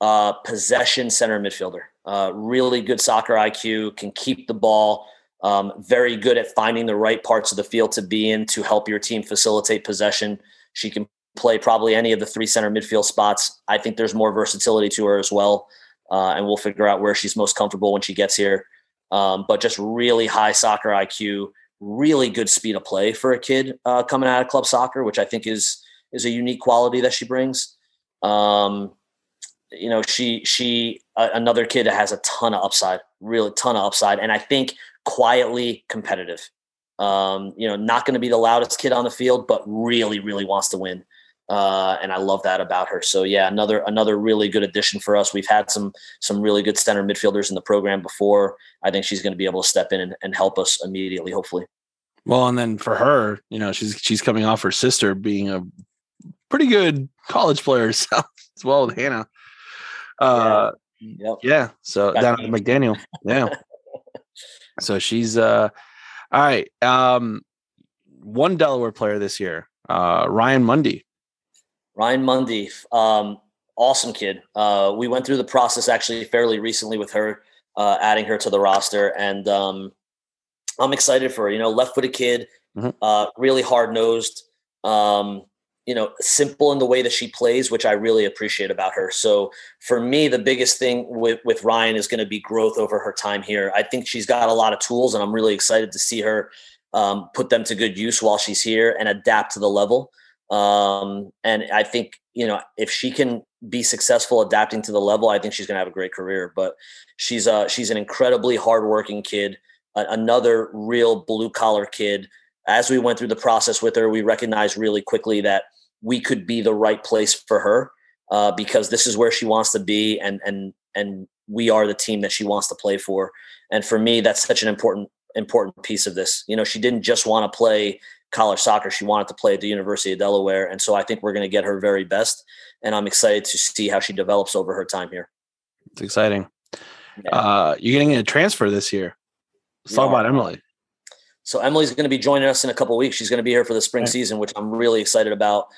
uh, possession center midfielder. Uh, really good soccer IQ, can keep the ball. Um, very good at finding the right parts of the field to be in to help your team facilitate possession. She can play probably any of the three center midfield spots. I think there's more versatility to her as well. Uh, and we'll figure out where she's most comfortable when she gets here. Um, but just really high soccer IQ, really good speed of play for a kid uh, coming out of club soccer, which I think is is a unique quality that she brings. Um, you know, she she uh, another kid that has a ton of upside, really ton of upside, and I think quietly competitive. Um, you know, not going to be the loudest kid on the field, but really, really wants to win. Uh, and I love that about her. So yeah, another another really good addition for us. We've had some some really good center midfielders in the program before. I think she's going to be able to step in and, and help us immediately, hopefully. Well, and then for her, you know, she's she's coming off her sister being a pretty good college player *laughs* herself as well with Hannah. Uh, yeah. Yep. yeah. So down at McDaniel. Yeah. *laughs* so she's uh all right. Um one Delaware player this year, uh Ryan Mundy. Ryan Mundy, um, awesome kid. Uh, we went through the process actually fairly recently with her, uh, adding her to the roster, and um, I'm excited for her. You know, left-footed kid, mm-hmm. uh, really hard-nosed. Um, you know, simple in the way that she plays, which I really appreciate about her. So for me, the biggest thing with with Ryan is going to be growth over her time here. I think she's got a lot of tools, and I'm really excited to see her um, put them to good use while she's here and adapt to the level. Um, and I think, you know, if she can be successful adapting to the level, I think she's going to have a great career. But she's uh she's an incredibly hardworking kid, another real blue collar kid. As we went through the process with her, we recognized really quickly that we could be the right place for her uh, because this is where she wants to be, and and and we are the team that she wants to play for. And for me, that's such an important important piece of this. You know, she didn't just want to play college soccer. She wanted to play at the University of Delaware. And so I think we're going to get her very best. And I'm excited to see how she develops over her time here. It's exciting. Yeah. Uh, you're getting a transfer this year. Let's talk about Emily. So Emily's going to be joining us in a couple weeks. She's going to be here for the spring right. season, which I'm really excited about.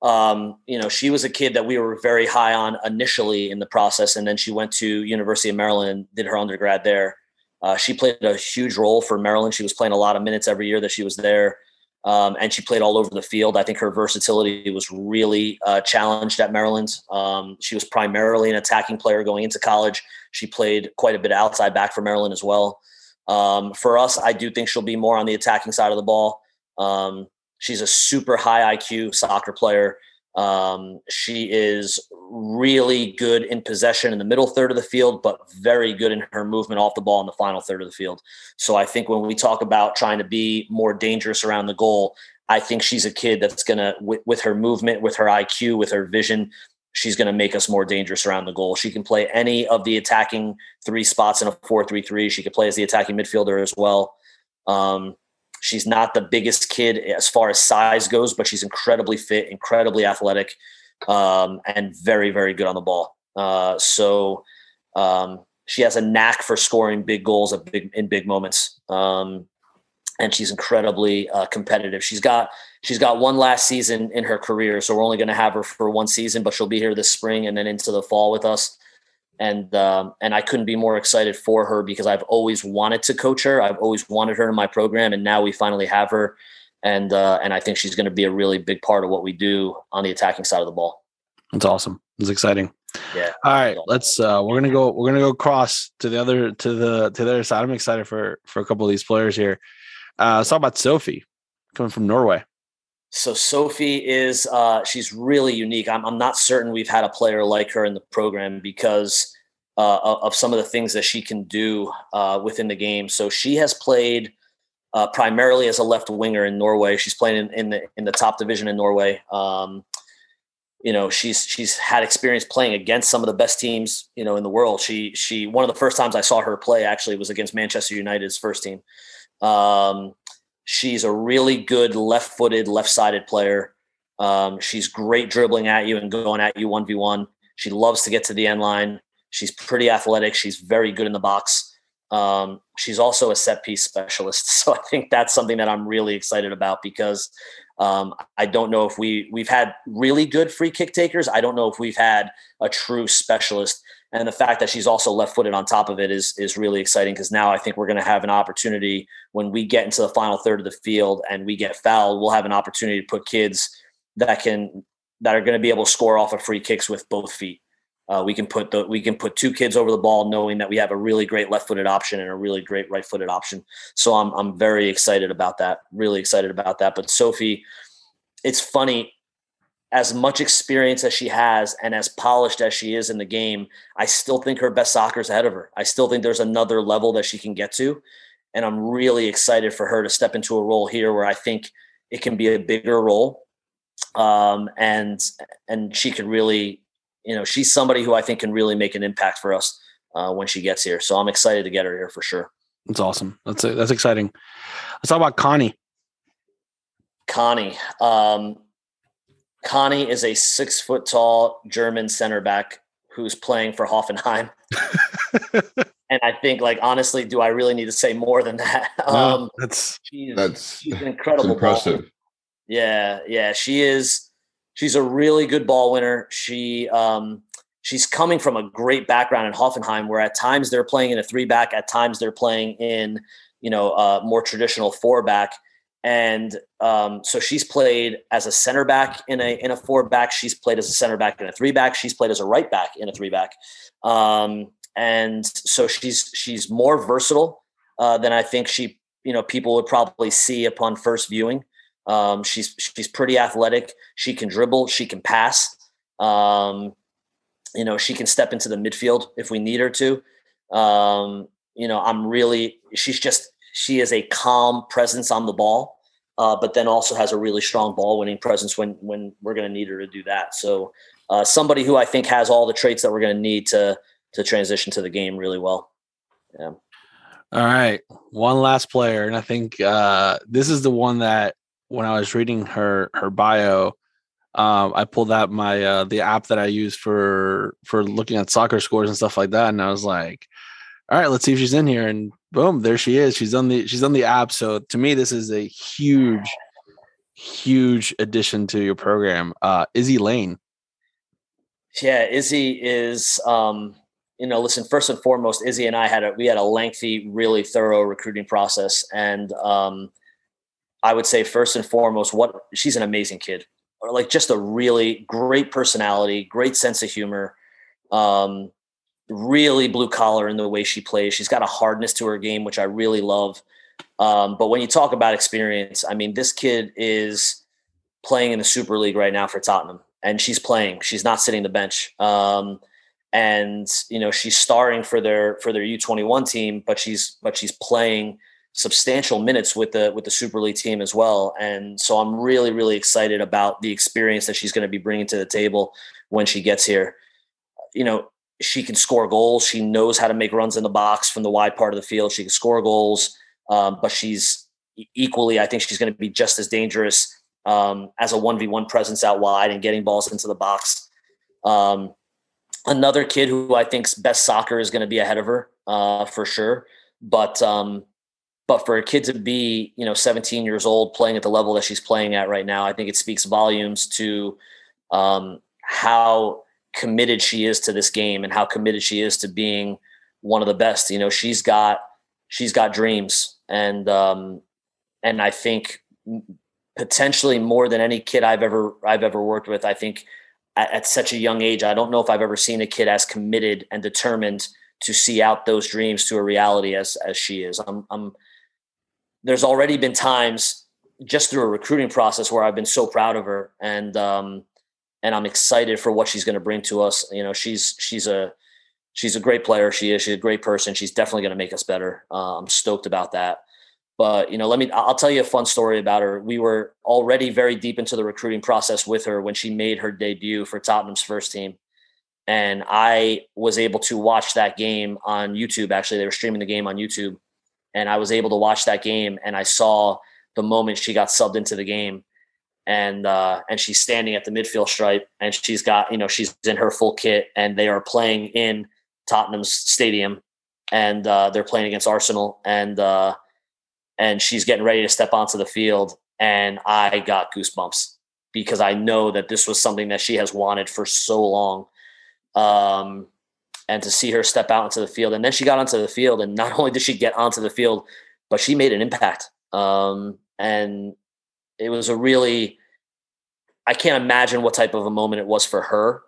Um, you know, she was a kid that we were very high on initially in the process, and then she went to University of Maryland did her undergrad there. Uh, she played a huge role for Maryland. She was playing a lot of minutes every year that she was there. Um, and she played all over the field. I think her versatility was really uh, challenged at Maryland. Um, she was primarily an attacking player going into college. She played quite a bit outside back for Maryland as well. Um, for us, I do think she'll be more on the attacking side of the ball. Um, she's a super high IQ soccer player. Um, she is really good in possession in the middle third of the field, but very good in her movement off the ball in the final third of the field. So I think when we talk about trying to be more dangerous around the goal, I think she's a kid that's going to, with, with her movement, with her IQ, with her vision, she's going to make us more dangerous around the goal. She can play any of the attacking three spots in a 4 3 3. She could play as the attacking midfielder as well. Um, She's not the biggest kid as far as size goes, but she's incredibly fit, incredibly athletic, um, and very, very good on the ball. Uh, so um, she has a knack for scoring big goals at big in big moments. Um, and she's incredibly uh, competitive. She's got she's got one last season in her career, so we're only going to have her for one season, but she'll be here this spring and then into the fall with us and um, and I couldn't be more excited for her because I've always wanted to coach her. I've always wanted her in my program, and now we finally have her, and uh, and I think she's going to be a really big part of what we do on the attacking side of the ball. That's awesome. It's exciting. Yeah. All right, let's. uh We're gonna go. We're gonna go cross to the other to the to the other side. I'm excited for for a couple of these players here. Uh, let's talk about Sophie coming from Norway. So Sophie is uh, she's really unique. I'm, I'm not certain we've had a player like her in the program because uh, of some of the things that she can do uh, within the game. So she has played uh, primarily as a left winger in Norway. She's playing in, in, the in the top division in Norway. Um, you know, she's she's had experience playing against some of the best teams you know in the world. She she one of the first times I saw her play actually was against Manchester United's first team. Um, She's a really good left footed, left sided player. Um, she's great dribbling at you and going at you 1v1. She loves to get to the end line. She's pretty athletic. She's very good in the box. Um, she's also a set piece specialist. *laughs* So I think that's something that I'm really excited about because um, I don't know if we we've had really good free kick takers. I don't know if we've had a true specialist and the fact that she's also left footed on top of it is is really exciting because now I think we're going to have an opportunity when we get into the final third of the field and we get fouled, we'll have an opportunity to put kids that can that are going to be able to score off of free kicks with both feet. Uh, we can put the we can put two kids over the ball, knowing that we have a really great left-footed option and a really great right-footed option. So I'm I'm very excited about that. Really excited about that. But Sophie, it's funny as much experience as she has and as polished as she is in the game, I still think her best soccer is ahead of her. I still think there's another level that she can get to. And I'm really excited for her to step into a role here where I think it can be a bigger role. Um, and and she could really, you know, she's somebody who I think can really make an impact for us uh, when she gets here. So I'm excited to get her here for sure. That's awesome. That's that's exciting. Let's talk about Connie. Connie. Um, Connie is a six foot tall German center back who's playing for Hoffenheim. *laughs* and I think, like, honestly, do I really need to say more than that? *laughs* No, um, that's she's, that's she's an incredible. impressive. Yeah, yeah, she is. She's a really good ball winner. She um, she's coming from a great background in Hoffenheim, where at times they're playing in a three back, at times they're playing in you know a more traditional four back and um, so she's played as a center back in a in a four back. She's played as a center back in a three back. She's played as a right back in a three back, um, and so she's she's more versatile uh, than I think she you know people would probably see upon first viewing. Um, she's she's pretty athletic. She can dribble. She can pass. Um, you know, she can step into the midfield if we need her to. Um, you know, I'm really she's just she is a calm presence on the ball, uh, but then also has a really strong ball winning presence when when we're going to need her to do that. So uh, somebody who I think has all the traits that we're going to need to to transition to the game really well. Yeah. All right, one last player, and I think uh, this is the one that when I was reading her her bio, um, I pulled out my uh, the app that I use for for looking at soccer scores and stuff like that, and I was like, all right, let's see if she's in here. And boom, there she is. She's on the she's on the app. So to me, this is a huge, huge addition to your program. Uh, Izzy Lane. Yeah, Izzy is um, you know, listen. First and foremost, Izzy and I had a we had a lengthy, really thorough recruiting process, and um, I would say first and foremost, what she's an amazing kid, like just a really great personality, great sense of humor, um, really blue collar in the way she plays. She's got a hardness to her game, which I really love. Um, but when you talk about experience, I mean, this kid is playing in the Super League right now for Tottenham, and she's playing. She's not sitting the bench. Um, and you know she's starring for their for their U21 team, but she's but she's playing substantial minutes with the with the Super League team as well. And so I'm really really excited about the experience that she's going to be bringing to the table when she gets here. You know, she can score goals. She knows how to make runs in the box from the wide part of the field. She can score goals, um, but she's equally, I think she's going to be just as dangerous um, as a 1v1 presence out wide and getting balls into the box. Um, another kid who I think's best soccer is going to be ahead of her uh, for sure. But um, but for a kid to be you know 17 years old playing at the level that she's playing at right now, I think it speaks volumes to um, how committed she is to this game and how committed she is to being one of the best. You know, she's got she's got dreams and um, and I think potentially more than any kid I've ever I've ever worked with. I think at, at, such a young age, I don't know if I've ever seen a kid as committed and determined to see out those dreams to a reality as as she is. I'm, I'm there's already been times just through a recruiting process where I've been so proud of her and um, and I'm excited for what she's going to bring to us. You know, she's she's a she's a great player. She is. She's a great person. She's definitely going to make us better. Uh, I'm stoked about that. But you know, let me. I'll tell you a fun story about her. We were already very deep into the recruiting process with her when she made her debut for Tottenham's first team, and I was able to watch that game on YouTube. Actually, they were streaming the game on YouTube, and I was able to watch that game. And I saw the moment she got subbed into the game, and uh, and she's standing at the midfield stripe, and she's got you know she's in her full kit, and they are playing in Tottenham's stadium, and uh, they're playing against Arsenal, and uh, and she's getting ready to step onto the field and i got goosebumps because i know that this was something that she has wanted for so long um, and to see her step out into the field and then she got onto the field and not *laughs* only did she get onto the field but she made an impact um, and it was a really i can't imagine what type of a moment it was for her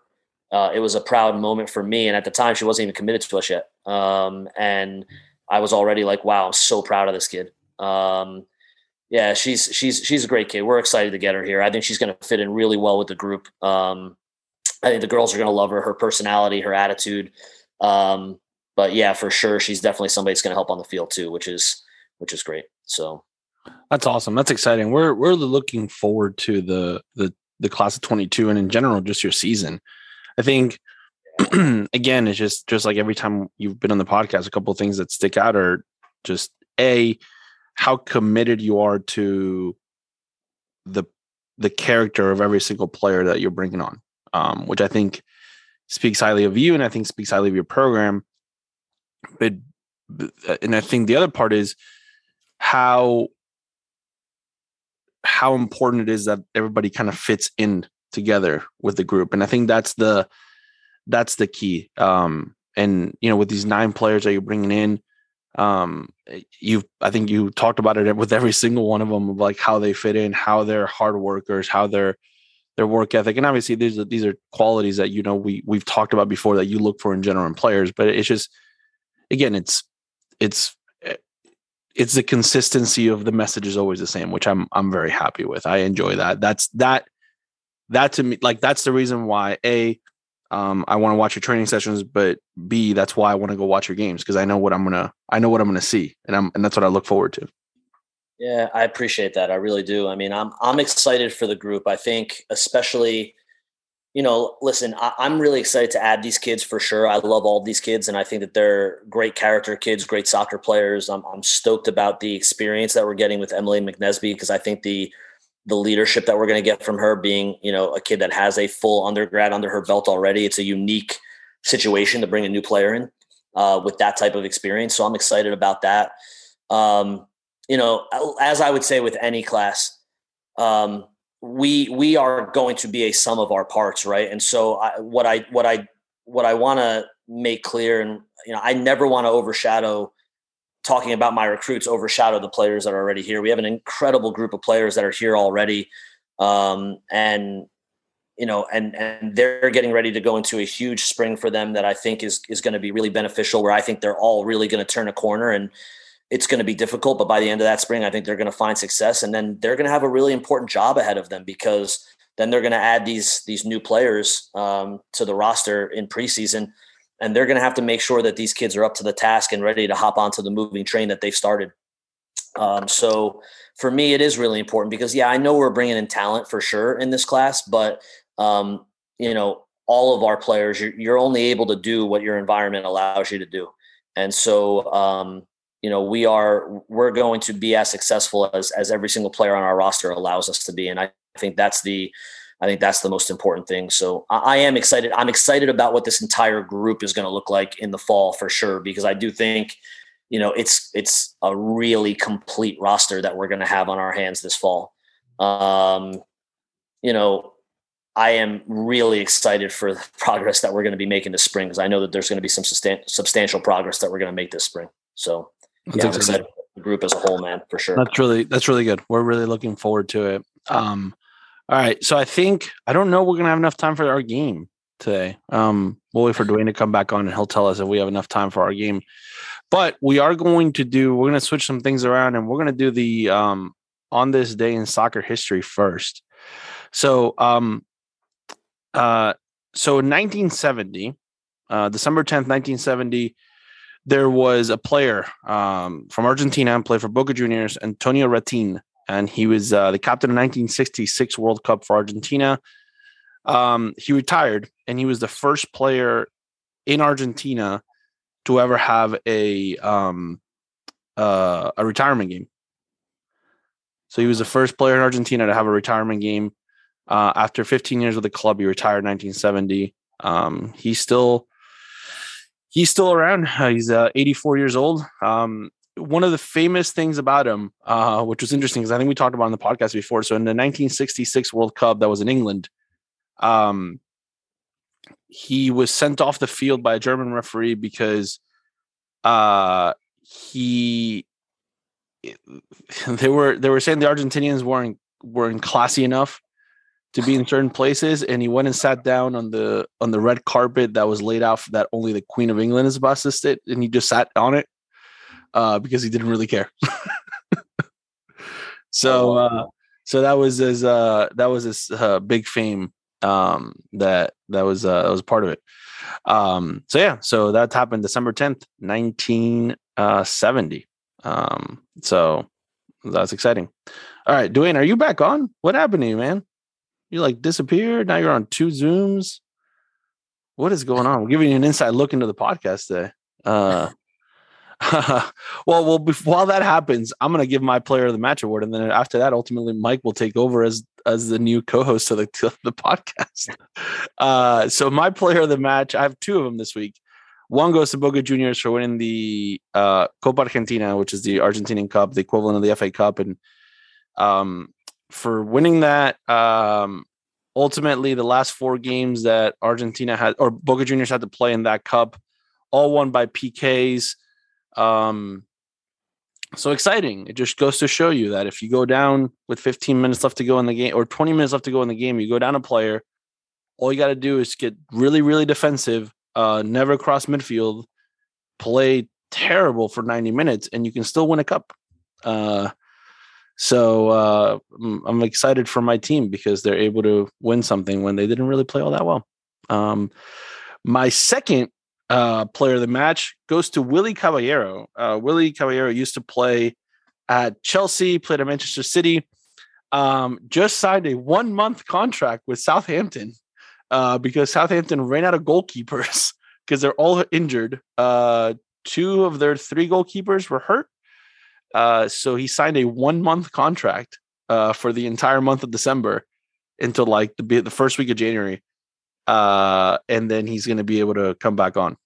uh, it was a proud moment for me and at the time she wasn't even committed to us yet um, and i was already like wow i'm so proud of this kid um, yeah, she's she's she's a great kid. We're excited to get her here. I think she's going to fit in really well with the group. Um, I think the girls are going to love her, her personality, her attitude. Um, but yeah, for sure, she's definitely somebody that's going to help on the field too, which is which is great. So that's awesome. That's exciting. We're we're looking forward to the the the class of 22 and in general just your season. I think *clears throat* again, it's just just like every time you've been on the podcast, a couple of things that stick out are just a how committed you are to the the character of every single player that you're bringing on, um, which I think speaks highly of you, and I think speaks highly of your program. But, and I think the other part is how how important it is that everybody kind of fits in together with the group, and I think that's the that's the key. Um, and you know, with these nine players that you're bringing in, um you i think you talked about it with every single one of them of like how they fit in how they're hard workers how they're their work ethic and obviously these are these are qualities that you know we we've talked about before that you look for in general in players but it's just again it's it's it's the consistency of the message is always the same which i'm i'm very happy with i enjoy that that's that that to me like that's the reason why a um, I want to watch your training sessions, but B, that's why I want to go watch your games because I know what I'm gonna I know what I'm gonna see, and I'm and that's what I look forward to. Yeah, I appreciate that. I really do. I mean, I'm I'm excited for the group. I think, especially, you know, listen, I, am really excited to add these kids for sure. I love all these kids, and I think that they're great character kids, great soccer players. I'm I'm stoked about the experience that we're getting with Emily McNesby because I think the the leadership that we're going to get from her being, you know, a kid that has a full undergrad under her belt already. It's a unique situation to bring a new player in uh, with that type of experience. So I'm excited about that. Um, you know, as I would say with any class, um, we we are going to be a sum of our parts, right? And so I, what I what I what I want to make clear, and you know, I never want to overshadow talking about my recruits, overshadow the players that are already here. We have an incredible group of players that are here already, um, and you know, and and they're getting ready to go into a huge spring for them that I think is is going to be really beneficial. Where I think they're all really going to turn a corner and it's going to be difficult, but by the end of that spring, I think they're going to find success, and then they're going to have a really important job ahead of them because then they're going to add these these new players um, to the roster in preseason, and they're going to have to make sure that these kids are up to the task and ready to hop onto the moving train that they've started. Um, so for me, it is really important because yeah, I know we're bringing in talent for sure in this class, but um, you know, all of our players, you're, you're only able to do what your environment allows you to do, and so um, you know we are we're going to be as successful as as every single player on our roster allows us to be. And i think that's the i think that's the most important thing. So i, I am excited. I'm excited about what this entire group is going to look like in the fall for sure because i do think you know it's it's a really complete roster that we're going to have on our hands this fall. Um you know I am really excited for the *laughs* progress that we're going to be making this spring because I know that there's going to be some substantial progress that we're going to make this spring. So yeah, I'm excited the group as a whole, man, for sure. That's really that's really good. We're really looking forward to it. Um, all right, so I think I don't know we're gonna have enough time for our game today. Um, we'll wait for Dwayne to come back on and he'll tell us if we have enough time for our game. But we are going to do we're gonna switch some things around and we're gonna do the um on this day in soccer history first. So um uh so in 1970, uh December 10th, 1970 there was a player um, from Argentina, and played for Boca Juniors, Antonio Rattín, and he was uh, the captain of 1966 World Cup for Argentina. Um, he retired, and he was the first player in Argentina to ever have a um, uh, a retirement game. So he was the first player in Argentina to have a retirement game. Uh, after 15 years with the club, he retired in 1970. Um, he still he's still around. Uh, he's uh, 84 years old. Um, one of the famous things about him, uh, which was interesting, because I think we talked about on the podcast before. So in the 1966 World Cup that was in England, um, he was sent off the field by a German referee because uh, he *laughs* they were they were saying the Argentinians weren't weren't classy enough to be in certain places and he went and sat down on the on the red carpet that was laid out that only the queen of england is about to sit and he just sat on it uh, because he didn't really care. *laughs* So oh, uh, so that was his uh, that was his uh, big fame um, that that was uh, that was part of it. Um, so yeah so that happened december 10th 1970 um, so that's exciting. All right dwayne are you back on? What happened to you man you like disappeared. Now you're on two Zooms. What is going on? We're giving you an inside look into the podcast today. Uh, *laughs* well, well, before, while that happens, I'm going to give my player of the match award, and then after that, ultimately, Mike will take over as as the new co-host of the *laughs* the podcast. Uh, so my player of the match, I have two of them this week. One goes to Boca Juniors for winning the uh, Copa Argentina, which is the Argentinian Cup, the equivalent of the FA Cup, and um, for winning that. Um, ultimately, the last four games that Argentina had or Boca Juniors had to play in that cup, all won by PKs. Um, so exciting! It just goes to show you that if you go down with 15 minutes left to go in the game or 20 minutes left to go in the game, you go down a player. All you got to do is get really, really defensive, uh, never cross midfield, play terrible for 90 minutes, and you can still win a cup. Uh, so uh, I'm excited for my team because they're able to win something when they didn't really play all that well. Um, my second uh, player of the match goes to Willy Caballero. Uh, Willy Caballero used to play at Chelsea, played at Manchester City, um, just signed a one month contract with Southampton uh, because Southampton ran out of goalkeepers *laughs* because they're all injured. Uh, two of their three goalkeepers were hurt uh, so he signed a one month contract uh, for the entire month of December until like the the first week of January, uh, and then he's going to be able to come back on.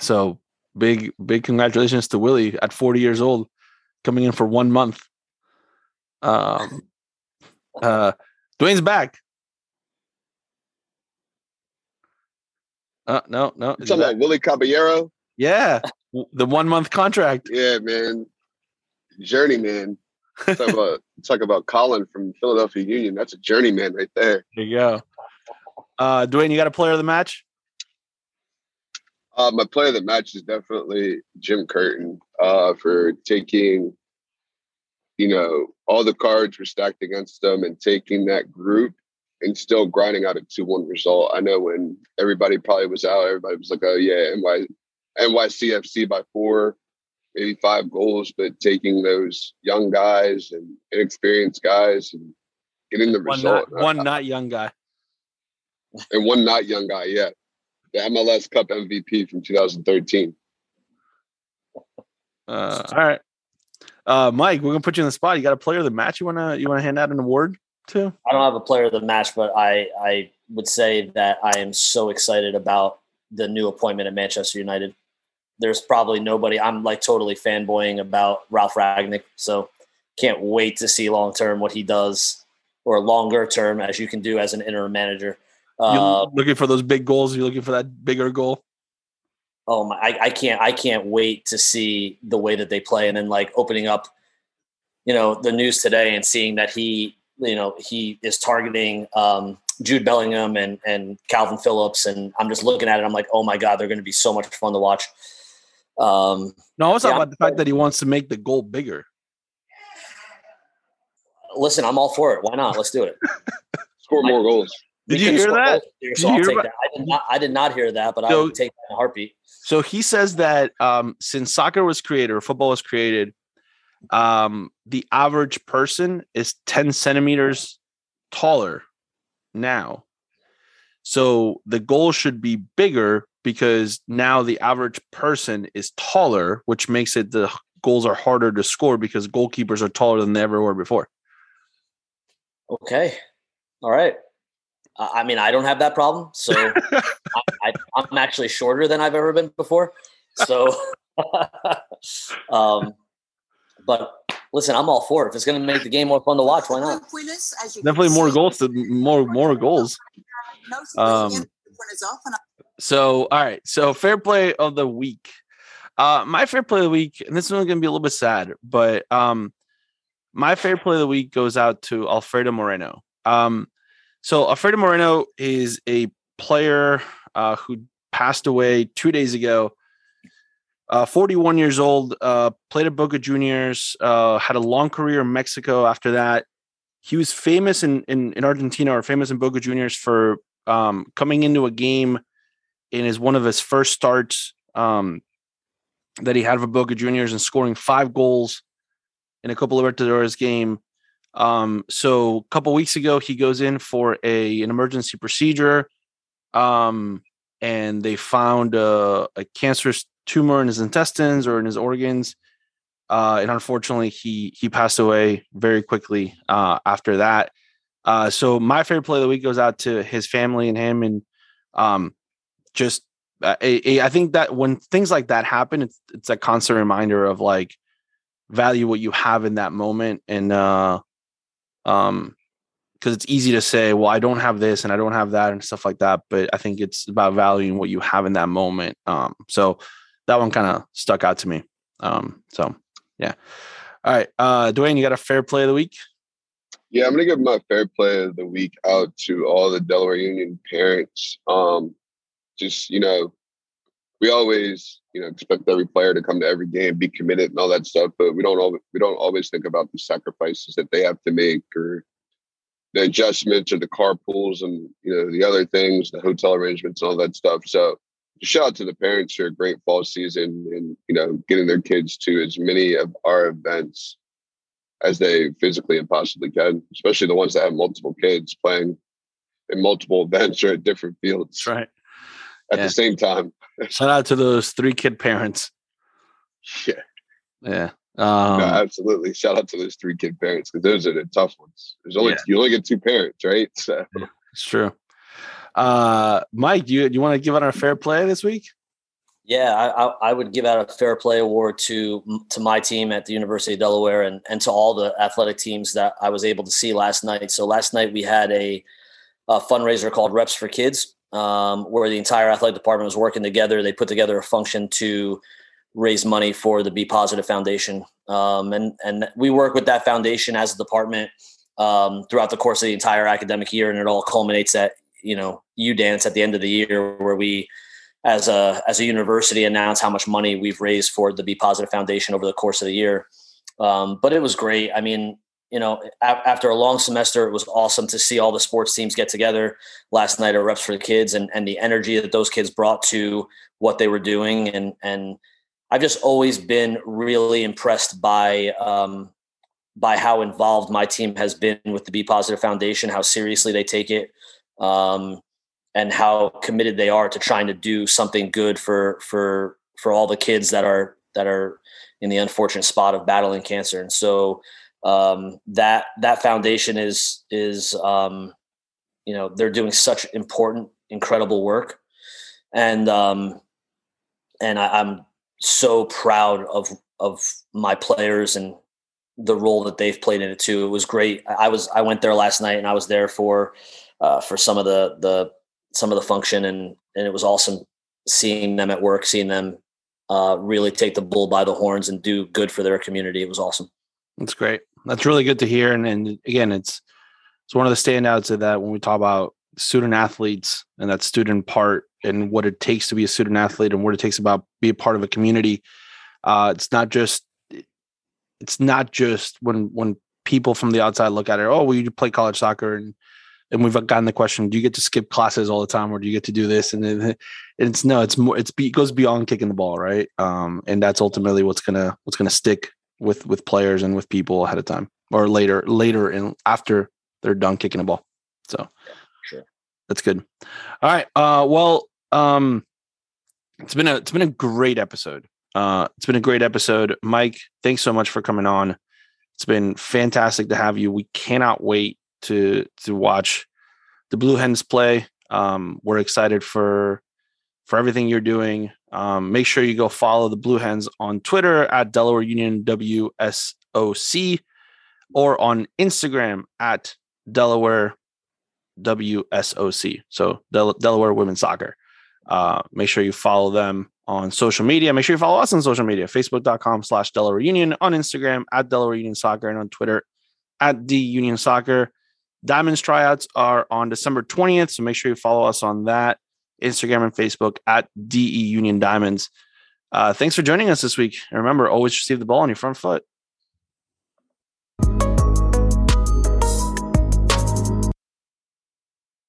So big big congratulations to Willy at 40 years old, coming in for one month. Um, uh, Dwayne's back. Uh, no, no. You talking about Willy Caballero? Yeah, the one month contract. Yeah, man. Journeyman. talk *laughs* about talk about Collin from Philadelphia Union. That's a journeyman right there. There you go. Uh, Dwayne, you got a player of the match? Uh, my player of the match is definitely Jim Curtin uh, for taking, you know, all the cards were stacked against them and taking that group and still grinding out a 2 1 result. I know when everybody probably was out, everybody was like, oh, yeah, NY, NYCFC by four, maybe five goals, but taking those young guys and inexperienced guys and getting the one result. Not, one not young guy. *laughs* And one not young guy, yeah. The MLS Cup MVP from 2013. Uh, all right. Uh, Mike, we're gonna put you in the spot. You got a player of the match you wanna you wanna hand out an award to? I don't have a player of the match, but I I would say that I am so excited about the new appointment at Manchester United. There's probably nobody. I'm like totally fanboying about Ralf Rangnick, so can't wait to see long term what he does, or longer term as you can do as an interim manager. Uh, looking for those big goals. You're looking for that bigger goal. Oh my! I, I can't. I can't wait to see the way that they play, and then like opening up, you know, the news today and seeing that he, you know, he is targeting um, Jude Bellingham and and Kalvin Phillips, and I'm just looking at it. I'm like, oh my god, they're going to be so much fun to watch. Um, no, I was yeah, talking about the fact that he wants to make the goal bigger. Listen, I'm all for it. Why not? Let's do it. *laughs* Score more goals. Did you hear that? Here, so I'll take that. I did not. I did not hear that, but so, I would take that in a heartbeat. So he says that um, since soccer was created or football was created, um, the average person is 10 centimeters taller now. So the goal should be bigger because now the average person is taller, which makes it the goals are harder to score because goalkeepers are taller than they ever were before. Okay. All right. I mean, I don't have that problem. So I, am actually shorter than I've ever been before. So, um, but listen, I'm all for it. If it's going to make the game more fun to watch, why not? Definitely more goals to more more goals. Um, so, all right. So, fair play of the week. Uh, my fair play of the week, and this is going to be a little bit sad, but um, my fair play of the week goes out to Alfredo Moreno. Um, so Alfredo Moreno is a player uh, who passed away two days ago. Uh, 41 years old, uh, played at Boca Juniors, uh, had a long career in Mexico after that. He was famous in, in, in Argentina or famous in Boca Juniors for um, coming into a game in his one of his first starts um, that he had for Boca Juniors and scoring five goals in a couple of Libertadores game. Um, so a couple weeks ago, he goes in for a an emergency procedure, um, and they found a, a cancerous tumor in his intestines or in his organs. Uh, and unfortunately, he he passed away very quickly uh, after that. Uh, so my favorite play of the week goes out to his family and him, and um, just uh, I think that when things like that happen, it's it's a constant reminder of like value what you have in that moment, and uh, um because it's easy to say well i don't have this and i don't have that and stuff like that but i think it's about valuing what you have in that moment um so that one kind of stuck out to me um so yeah. All right uh dwayne you got a fair play of the week? Yeah i'm gonna give my fair play of the week out to all the delaware union parents um just you know we always you know expect every player to come to every game be committed and all that stuff but we don't always we don't always think about the sacrifices that they have to make or the adjustments or the carpools and you know the other things the hotel arrangements and all that stuff. So shout out to the parents for a great fall season and you know getting their kids to as many of our events as they physically and possibly can especially the ones that have multiple kids playing in multiple *laughs* events or at different fields. Right at yeah. the same time Shout out to those three kid parents. Yeah. Yeah. Um, no, absolutely. Shout out to those three kid parents because those are the tough ones. There's only yeah. you only get two parents, right? So it's true. Uh, Mike, do you you want to give out our fair play this week? Yeah, I, I would give out a fair play award to to my team at the University of Delaware and and to all the athletic teams that I was able to see last night. So last night we had a, a fundraiser called Reps for Kids, um, where the entire athletic department was working together. They put together a function to raise money for the Be Positive Foundation, um, and and we work with that foundation as a department um, throughout the course of the entire academic year, and it all culminates at you know U Dance at the end of the year where we as a as a university announce how much money we've raised for the Be Positive Foundation over the course of the year. Um, but it was great. I mean, you know, after a long semester, it was awesome to see all the sports teams get together last night at Reps for the Kids and, and the energy that those kids brought to what they were doing. And, and I've just always been really impressed by, um, by how involved my team has been with the Be Positive Foundation, how seriously they take it, um, and how committed they are to trying to do something good for for for all the kids that are that are in the unfortunate spot of battling cancer. And so um, that that foundation is is um, you know they're doing such important, incredible work, and um, and I, I'm so proud of of my players and the role that they've played in it too. It was great. I was I went there last night and I was there for uh, for some of the the some of the function and and it was awesome seeing them at work, seeing them uh, really take the bull by the horns and do good for their community. It was awesome. That's great. That's really good to hear. And, and again, it's it's one of the standouts of that when we talk about student athletes and that student part and what it takes to be a student athlete and what it takes about be a part of a community. Uh, it's not just it's not just when when people from the outside look at it. Oh, well, you play college soccer and and we've gotten the question do you get to skip classes all the time or do you get to do this and it, *laughs* it's no it's more it's it goes beyond kicking the ball right um and that's ultimately what's gonna what's gonna stick with with players and with people ahead of time or later later and after they're done kicking the ball. So sure. that's good. All right uh well um it's been a it's been a great episode. Uh it's been a great episode. Mike thanks so much for coming on. It's been fantastic to have you. We cannot wait to to watch the Blue Hens play. Um, we're excited for for everything you're doing. Um, make sure you go follow the Blue Hens on Twitter at Delaware Union WSOC or on Instagram at Delaware WSOC. So Del- Delaware Women's Soccer. Uh, make sure you follow them on social media. Make sure you follow us on social media, facebook.com slash Delaware Union, on Instagram at Delaware Union Soccer, and on Twitter at D Union Soccer. Diamonds tryouts are on December 20th. So make sure you follow us on that Instagram and Facebook at DE Union Diamonds. Uh, thanks for joining us this week. And remember, always receive the ball on your front foot.